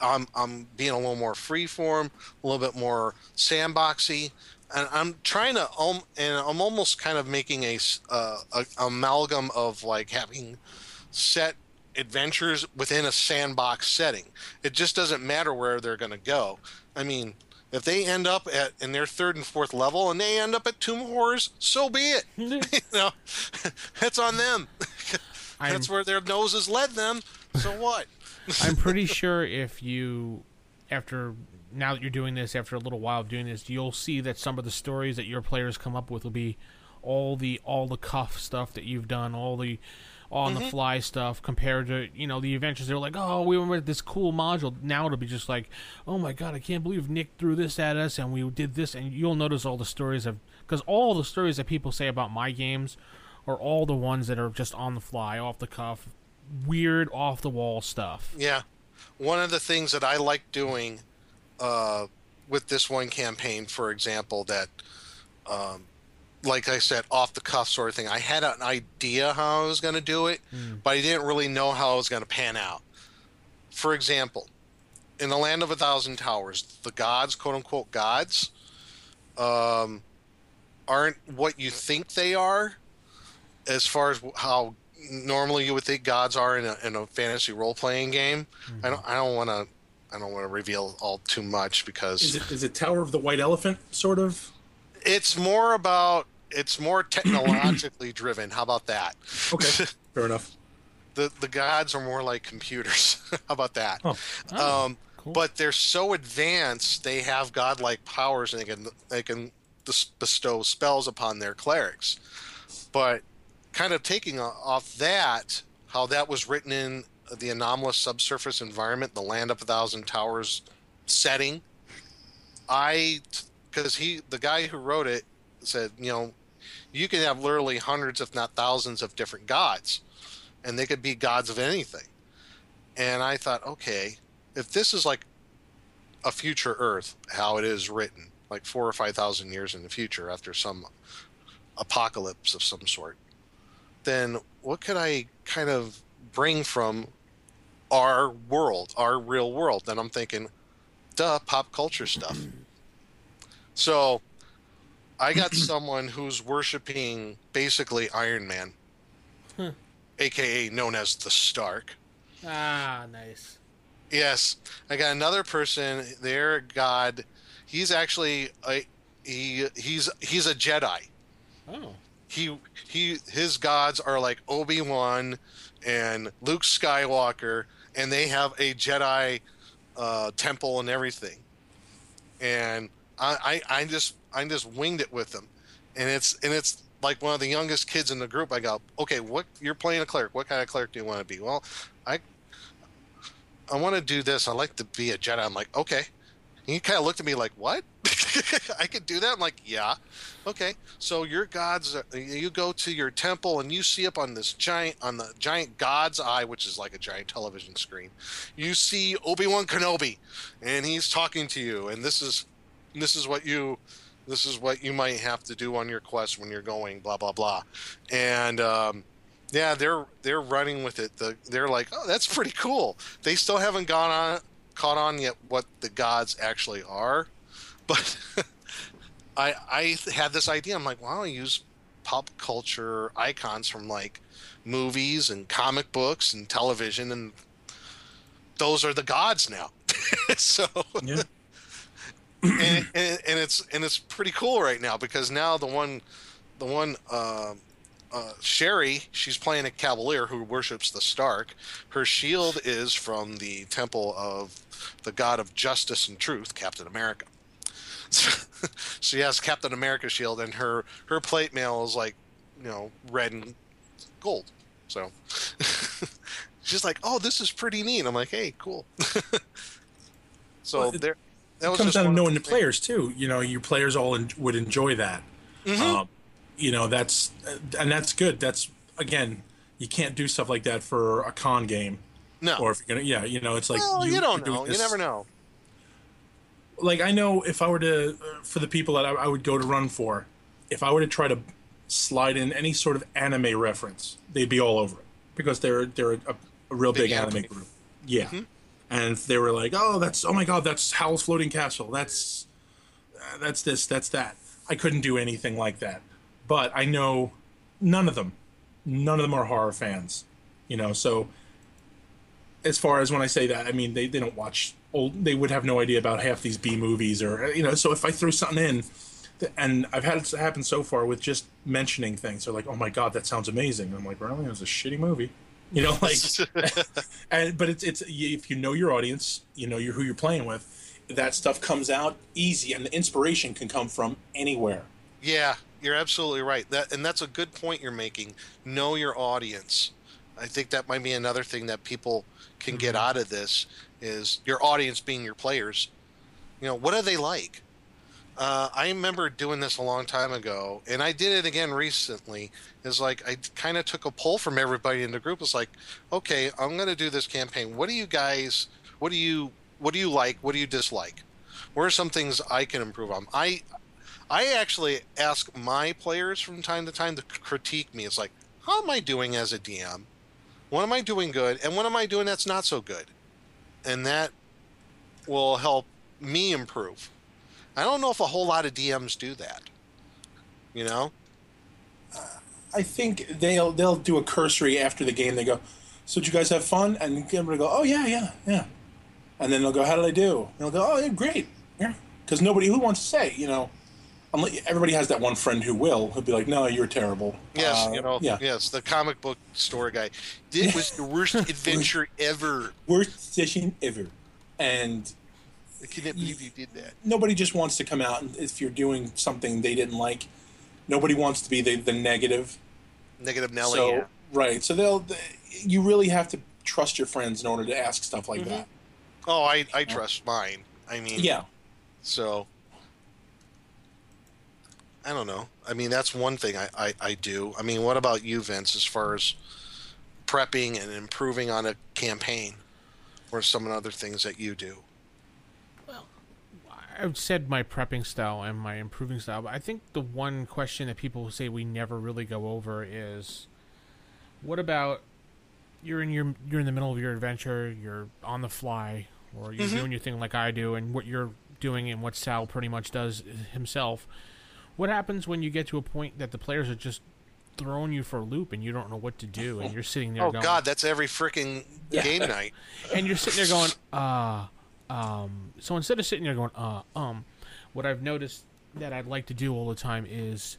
I'm I'm being a little more freeform, a little bit more sandboxy, and I'm trying to um, and I'm almost kind of making a, uh, a amalgam of like having set adventures within a sandbox setting. It just doesn't matter where they're going to go. I mean, if they end up at in their third and fourth level and they end up at Tomb Horrors, so be it. *laughs* you know, *laughs* that's on them. *laughs* that's where their noses led them. So what? I'm pretty sure if you, after now that you're doing this, after a little while of doing this, you'll see that some of the stories that your players come up with will be all the all the cuff stuff that you've done, all the on mm-hmm. the fly stuff compared to you know the adventures. They're like, oh, we were with this cool module. Now it'll be just like, oh my god, I can't believe Nick threw this at us and we did this. And you'll notice all the stories of because all the stories that people say about my games are all the ones that are just on the fly, off the cuff, weird off the wall stuff. Yeah. One of the things that I like doing uh, with this one campaign, for example, that, um, like I said, off the cuff sort of thing, I had an idea how I was going to do it, mm. but I didn't really know how it was going to pan out. For example, in the land of a thousand towers, the gods, quote unquote gods, um, aren't what you think they are as far as how normally you would think gods are in a, in a fantasy role playing game. Mm-hmm. I don't I don't want to I don't want to reveal all too much because is it is it Tower of the White Elephant sort of? It's more about it's more technologically *clears throat* driven. How about that? Okay, *laughs* fair enough. The the gods are more like computers. *laughs* How about that? Oh. Oh, um, cool. But they're so advanced; they have godlike powers, and they can they can bestow spells upon their clerics. But kind of taking off that, how that was written in the anomalous subsurface environment, the land of a thousand towers setting. I, because he, the guy who wrote it, said, you know, you can have literally hundreds, if not thousands, of different gods, and they could be gods of anything. And I thought, okay, if this is like a future Earth, how it is written, like four or five thousand years in the future after some apocalypse of some sort, then what could I kind of bring from our world, our real world? Then I'm thinking, duh, pop culture stuff. *clears throat* So I got *clears throat* someone who's worshiping basically Iron Man, aka known as the Stark. Ah, nice. Yes, I got another person. Their god, he's actually a he he's he's a Jedi. Oh. He he his gods are like Obi Wan and Luke Skywalker, and they have a Jedi uh, temple and everything. And I, I I just I just winged it with them, and it's and it's like one of the youngest kids in the group. I go, okay, what you're playing a cleric? What kind of cleric do you want to be? Well, I I want to do this. I like to be a Jedi. I'm like, okay. And he kind of looked at me like, what? *laughs* I could do that. I'm like, yeah. Okay. So your gods, you go to your temple and you see up on this giant, on the giant God's eye, which is like a giant television screen. You see Obi Wan Kenobi, and he's talking to you. And this is, this is what you, this is what you might have to do on your quest when you're going. Blah blah blah. And um, yeah, they're they're running with it. The, they're like, oh, that's pretty cool. They still haven't gone on caught on yet what the gods actually are, *laughs* but I I had this idea. I'm like, why don't I use pop culture icons from like movies and comic books and television, and those are the gods now. *laughs* so Yeah. *laughs* and, and, and it's and it's pretty cool right now because now the one the one uh, uh, Sherry she's playing a cavalier who worships the Stark. Her shield is from the temple of the god of justice and truth, Captain America. She has Captain America shield, and her her plate mail is like you know red and gold. So *laughs* she's like, "Oh, this is pretty neat." I'm like, "Hey, cool." *laughs* so Well, it- there. That it was comes just down to of knowing the things. players too. You know, your players all en- would enjoy that. Mm-hmm. Um, you know, that's and that's good. That's again, you can't do stuff like that for a con game. No, Or if you're gonna, yeah, you know, it's like well, you, don't you're doing know. You never know. Like I know if I were to, uh, for the people that I, I would go to run for, if I were to try to slide in any sort of anime reference, they'd be all over it because they're they're a, a real Big big, anime anime. group. Yeah. Mm-hmm. And they were like, "Oh, that's oh my god, that's Howl's Floating Castle. That's uh, that's this, that's that." I couldn't do anything like that. But I know none of them, none of them are horror fans. You know, so as far as when I say that, I mean they, they don't watch old. They would have no idea about half these B movies or you know. So if I threw something in, and I've had it happen so far with just mentioning things, they're like, "Oh my god, that sounds amazing." And I'm like, "Really? It was a shitty movie." You know, like, *laughs* and but it's it's if you know your audience, you know you're who you're playing with, that stuff comes out easy, and the inspiration can come from anywhere. Yeah, you're absolutely right. That and that's a good point you're making. Know your audience. I think that might be another thing that people can get out of this is your audience being your players. You know, what do they like? Uh, I remember doing this a long time ago, and I did it again recently. Is like I kind of took a poll from everybody in the group. It's like, okay, I'm going to do this campaign. What do you guys? What do you? What do you like? What do you dislike? What are some things I can improve on? I I actually ask my players from time to time to critique me. It's like, how am I doing as a DM? What am I doing good? And what am I doing that's not so good? And that will help me improve. I don't know if a whole lot of DMs do that. You know? I think they'll they'll do a cursory after the game. They go, "So did you guys have fun?" And everybody go, "Oh yeah, yeah, yeah." And then they'll go, "How did I do?" And they'll go, "Oh yeah, great." Yeah, because nobody who wants to say, you know, everybody has that one friend who will who'll be like, "No, you're terrible." Yes, Uh, you know, yeah, yes, the comic book store guy. It was the *laughs* worst adventure ever. worst session ever. And I can't believe you did that. nobody just wants to come out and if you're doing something they didn't like, nobody wants to be the, the negative. Negative Nelly. so yeah. right, so they'll you really have to trust your friends in order to ask stuff like that. Oh, I, I trust mine. I mean, Yeah, So I don't know. I mean, that's one thing I, I, I do. I mean, what about you, Vince, as far as prepping and improving on a campaign or some other things that you do? Well, I've said my prepping style and my improving style, but I think the one question that people say we never really go over is What about you're in your you're in the middle of your adventure, you're on the fly, or you're mm-hmm. doing your thing like I do, and what you're doing and what Sal pretty much does himself. What happens when you get to a point that the players are just throwing you for a loop and you don't know what to do, and you're sitting there Oh going, God, that's every freaking game night. *laughs* and you're sitting there going, uh, um. So instead of sitting there going, uh, um, what I've noticed that I'd like to do all the time is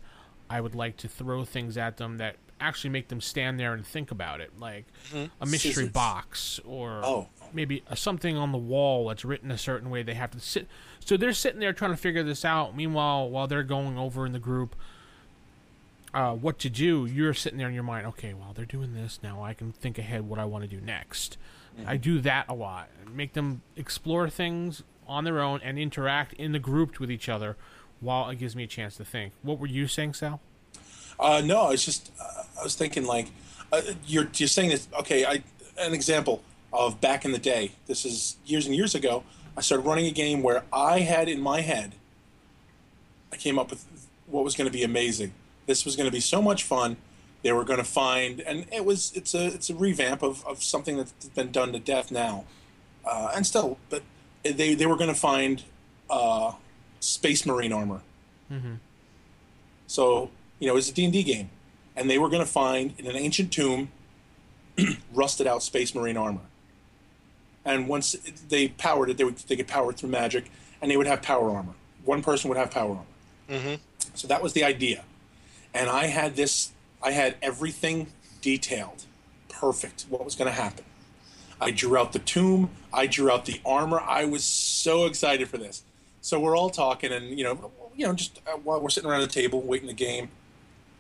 I would like to throw things at them that actually make them stand there and think about it, like a mystery Scissors. box or Oh. maybe a, something on the wall that's written a certain way. They have to sit. So they're sitting there trying to figure this out. Meanwhile, while they're going over in the group. Uh, what to do? You're sitting there in your mind. Okay, well they're doing this now. I can think ahead what I want to do next. I do that a lot. Make them explore things on their own and interact in the group with each other, while it gives me a chance to think. What were you saying, Sal? Uh, no, I was just uh, I was thinking like uh, you're you're saying this. Okay, I an example of back in the day. This is years and years ago. I started running a game where I had in my head. I came up with what was going to be amazing. This was going to be so much fun. They were going to find, and it was it's a it's a revamp of, of something that's been done to death now, uh, and still, but they they were going to find uh, space marine armor. So, you know, it was a D&D game. And they were going to find in an ancient tomb *clears throat* rusted out space marine armor. And once they powered it, they, would, they could power it through magic, and they would have power armor. One person would have power armor. Mm-hmm. So that was the idea. And I had this, I had everything detailed, perfect, what was going to happen. I drew out the tomb, I drew out the armor. I was so excited for this. So we're all talking, and you know, you know, just uh, while we're sitting around the table waiting the game,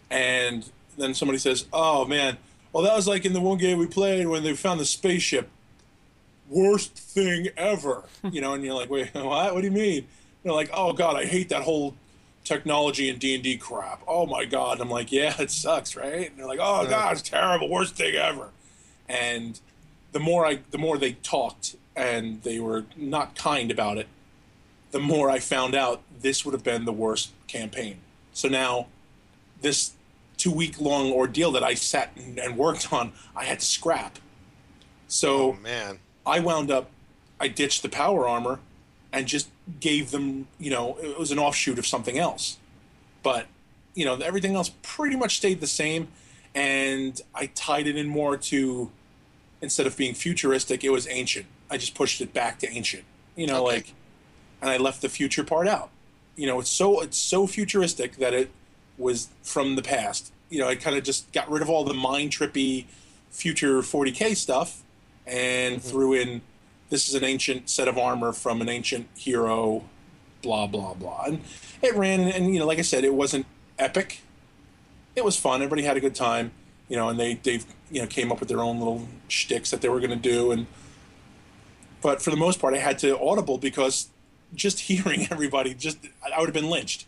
and then somebody says, "Oh man, well that was like in the one game we played when they found the spaceship. Worst thing ever." *laughs* you know, and you're like, "Wait, *laughs* what? What do you mean?" They're like, "Oh god, I hate that whole technology and D and D crap. Oh my god!" I'm like, "Yeah, it sucks, right?" And they're like, "Oh god, it's terrible, worst thing ever." And the more I, the more they talked and they were not kind about it, the more I found out this would have been the worst campaign. So now, this two week long ordeal that I sat and, and worked on, I had to scrap. So Oh man. I wound up, I ditched the power armor and just gave them, you know, it was an offshoot of something else. But, you know, everything else pretty much stayed the same. And I tied it in more to, instead of being futuristic, it was ancient. I just pushed it back to ancient. You know, Okay. like, and I left the future part out. You know, it's so it's so futuristic that it was from the past. You know, I kind of just got rid of all the mind trippy future 40k stuff and mm-hmm. threw in this is an ancient set of armor from an ancient hero, blah blah blah. And it ran, and you know, like I said, it wasn't epic. It was fun. Everybody had a good time, you know, and they they you know came up with their own little shticks that they were going to do, and but for the most part, I had to audible because just *laughs* hearing everybody, just I would have been lynched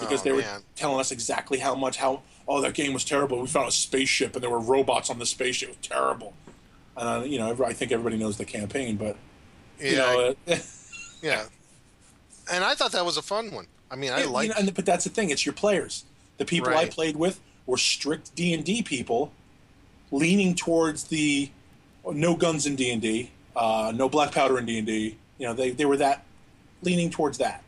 because Oh, they were man. telling us exactly how much how oh that game was terrible. We found a spaceship and there were robots on the spaceship. It was terrible. And you know, I think everybody knows the campaign, but you Yeah, know, uh, *laughs* yeah. And I thought that was a fun one. I mean, I you like. know, and, but that's the thing. It's your players. The people I played with were strict D and D people, leaning towards the no guns in D and D, uh, no black powder in D and D. You know, they they were that leaning towards that.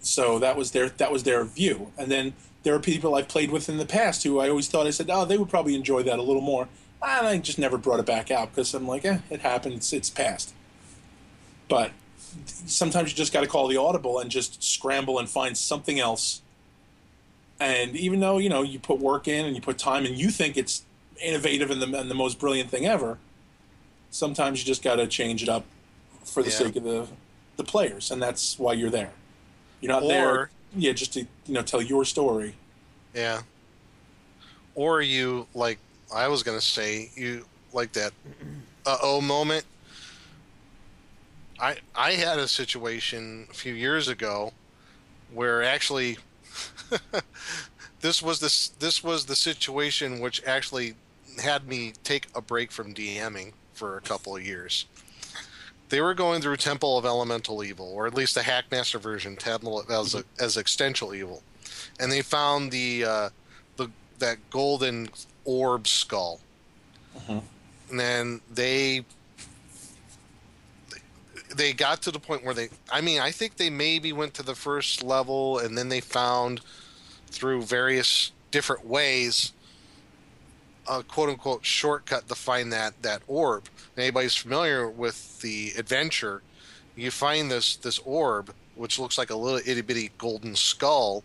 So that was their that was their view. And then there are people I've played with in the past who I always thought I said, oh, they would probably enjoy that a little more. And I just never brought it back out because I'm like, eh, it happened. It's it's past. But sometimes you just got to call the audible and just scramble and find something else. And even though you know you put work in and you put time and you think it's innovative and the, and the most brilliant thing ever, sometimes you just got to change it up for the Yeah. sake of the the players, and that's why you're there. You're not Or- there, yeah, just to you know tell your story. Yeah. Or you like I was gonna say you like that uh oh moment. I I had a situation a few years ago where actually *laughs* this was this this was the situation which actually had me take a break from DMing for a couple of years. They were going through Temple of Elemental Evil, or at least the Hackmaster version, Temple as as Existential Evil, and they found the uh, the that golden orb skull, Mhm. and then they they got to the point where they. I mean, I think they maybe went to the first level, and then they found through various different ways a quote unquote shortcut to find that that orb. Anybody's familiar with the adventure, you find this this orb, which looks like a little itty bitty golden skull.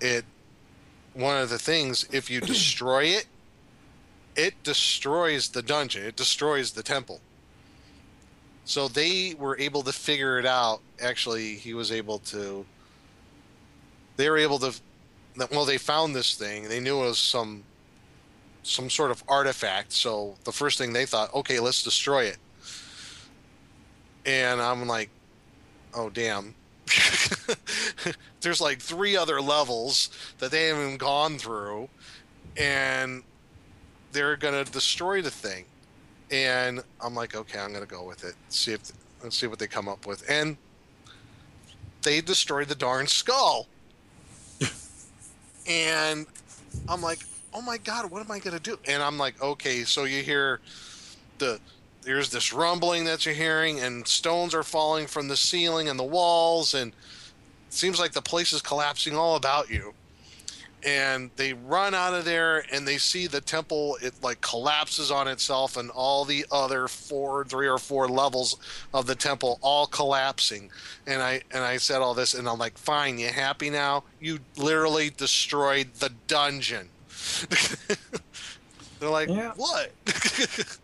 It one of the things if you *clears throat* destroy it, it destroys the dungeon. It destroys the temple. So they were able to figure it out. Actually, he was able to. They were able to. Well, they found this thing. They knew it was some some sort of artifact. So the first thing they thought, okay, let's destroy it. And I'm like, oh damn. *laughs* There's like three other levels that they haven't gone through, and they're gonna destroy the thing. And I'm like, okay, I'm gonna go with it. See if let's see what they come up with. And they destroyed the darn skull. *laughs* and I'm like, oh my god, what am I gonna do? And I'm like, okay, so you hear the there's this rumbling that you're hearing, and stones are falling from the ceiling and the walls, and it seems like the place is collapsing all about you. And they run out of there, and they see the temple. It like collapses on itself, and all the other four, three or four levels of the temple all collapsing. And I and I said all this, and I'm like, fine, you happy now? You literally destroyed the dungeon. *laughs* They're like, Yeah. what? *laughs*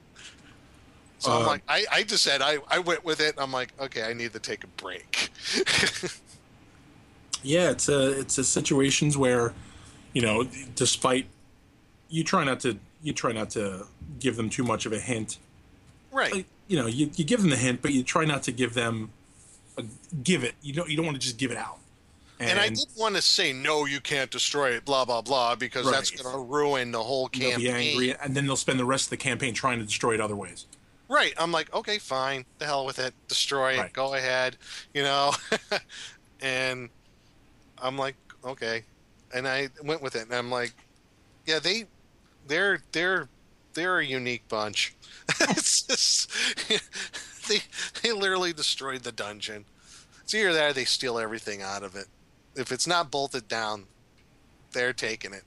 so I'm Uh, like, I, I just said, I, I went with it. I'm like, okay, I need to take a break. *laughs* Yeah, it's a it's a situations where, you know, despite you try not to you try not to give them too much of a hint. right. Like, you know, you, you give them the hint, but you try not to give them a, give it. You don't you don't want to just give it out. And, I did want to say, no, you can't destroy it, blah, blah, blah, because that's going to ruin the whole they'll campaign. be angry, and then they'll spend the rest of the campaign trying to destroy it other ways. Right. I'm like, okay, fine. The hell with it. Destroy it. Go ahead. You know? *laughs* and I'm like, okay. And I went with it. And I'm like, yeah, they, they're, they're, they're a unique bunch. *laughs* it's just, *laughs* they, they literally destroyed the dungeon. It's either that or they steal everything out of it. If it's not bolted down, they're taking it.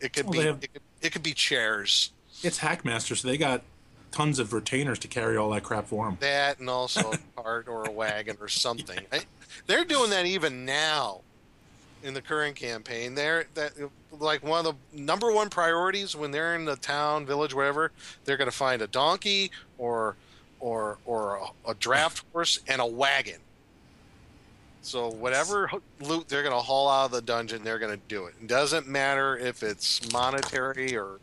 It could Well, be, have- it, could, it could be chairs. It's Hackmaster, so they got tons of retainers to carry all that crap for them. that and also a *laughs* cart or a wagon or something. I, they're doing that even now in the current campaign. They're that like one of the number one priorities when they're in the town, village, whatever. They're going to find a donkey or or or a, a draft *laughs* horse and a wagon. So whatever loot they're going to haul out of the dungeon, they're going to do it. It doesn't matter if it's monetary or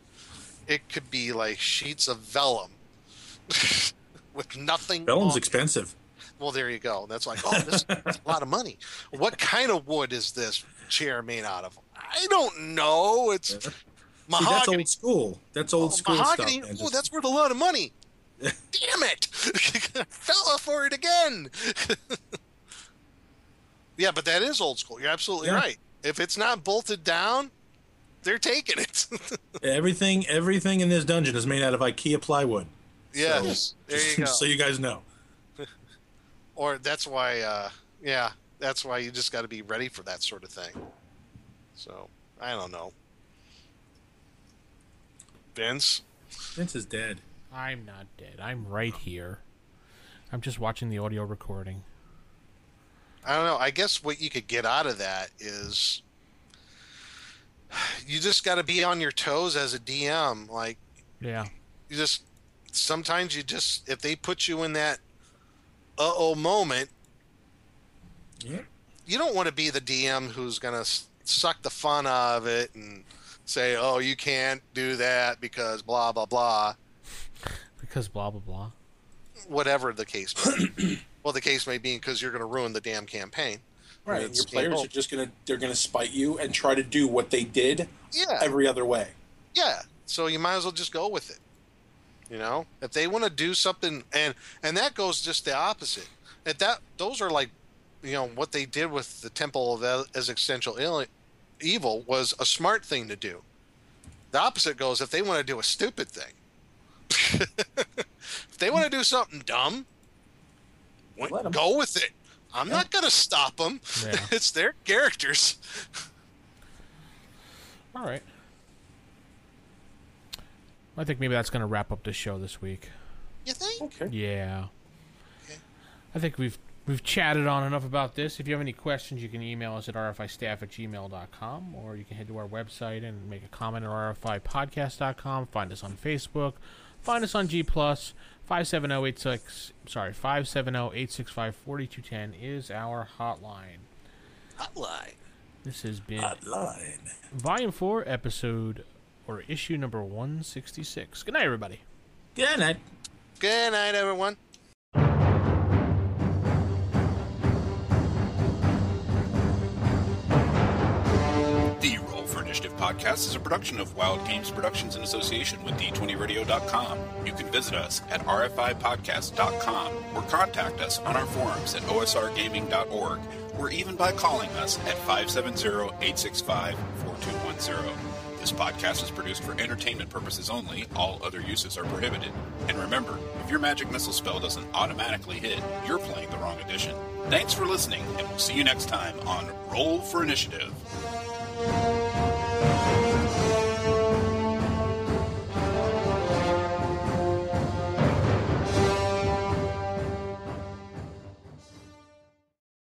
it could be like sheets of vellum *laughs* with nothing. Vellum's expensive. Well, there you go. That's like, oh, this is a lot of money. What kind of wood is this chair made out of? I don't know. It's See, that's old school. That's old Oh, school mahogany. stuff. Oh, that's worth a lot of money. *laughs* Damn it! *laughs* Fell for it again. *laughs* yeah, but that is old school. You're absolutely Yeah. right. If it's not bolted down, they're taking it. everything. Everything in this dungeon is made out of IKEA plywood. yes, there you go. so you guys know. Or that's why uh yeah that's why you just got to be ready for that sort of thing so i don't know vince Vince is dead. I'm not dead. I'm right here. I'm just watching the audio recording. i don't know i guess what you could get out of that is you just got to be on your toes as a dm like Yeah. you just sometimes you just if they put you in that uh-oh moment Yeah. you don't want to be the dm who's going to suck the fun out of it and say oh you can't do that because blah blah blah Because blah blah blah. whatever the case may be. *coughs* well, the case may be because you're going to ruin the damn campaign. Right. It's Your players game are just gonna they're gonna spite you and try to do what they did Yeah, every other way. yeah. So you might as well just go with it. You know, if they want to do something, and and that goes just the opposite. At that, those are like, you know, what they did with the Temple of Existential Evil was a smart thing to do. The opposite goes if they want to do a stupid thing. *laughs* if they want to do something dumb, wh- Let 'em. go with it. I'm not going to stop them. Yeah. *laughs* it's their characters. All right. I think maybe that's going to wrap up the show this week. You think? Okay. Yeah. Okay. I think we've we've chatted on enough about this. If you have any questions, you can email us at rfistaff at gmail.com or you can head to our website and make a comment at rfipodcast.com. Find us on Facebook. Find us on G Plus. 57086 sorry 570-865-4210 is our hotline. Hotline. This has been Hotline. volume 4 episode or issue number 166. Good night everybody. Good night. Good night, everyone. The Roll for Initiative podcast is a production of Wild Games Productions in association with D20Radio.com. You can visit us at RFIPodcast.com or contact us on our forums at OSRGaming.org or even by calling us at 570-865-4210. This podcast is produced for entertainment purposes only. All other uses are prohibited. And remember, if your magic missile spell doesn't automatically hit, you're playing the wrong edition. Thanks for listening, and we'll see you next time on Roll for Initiative.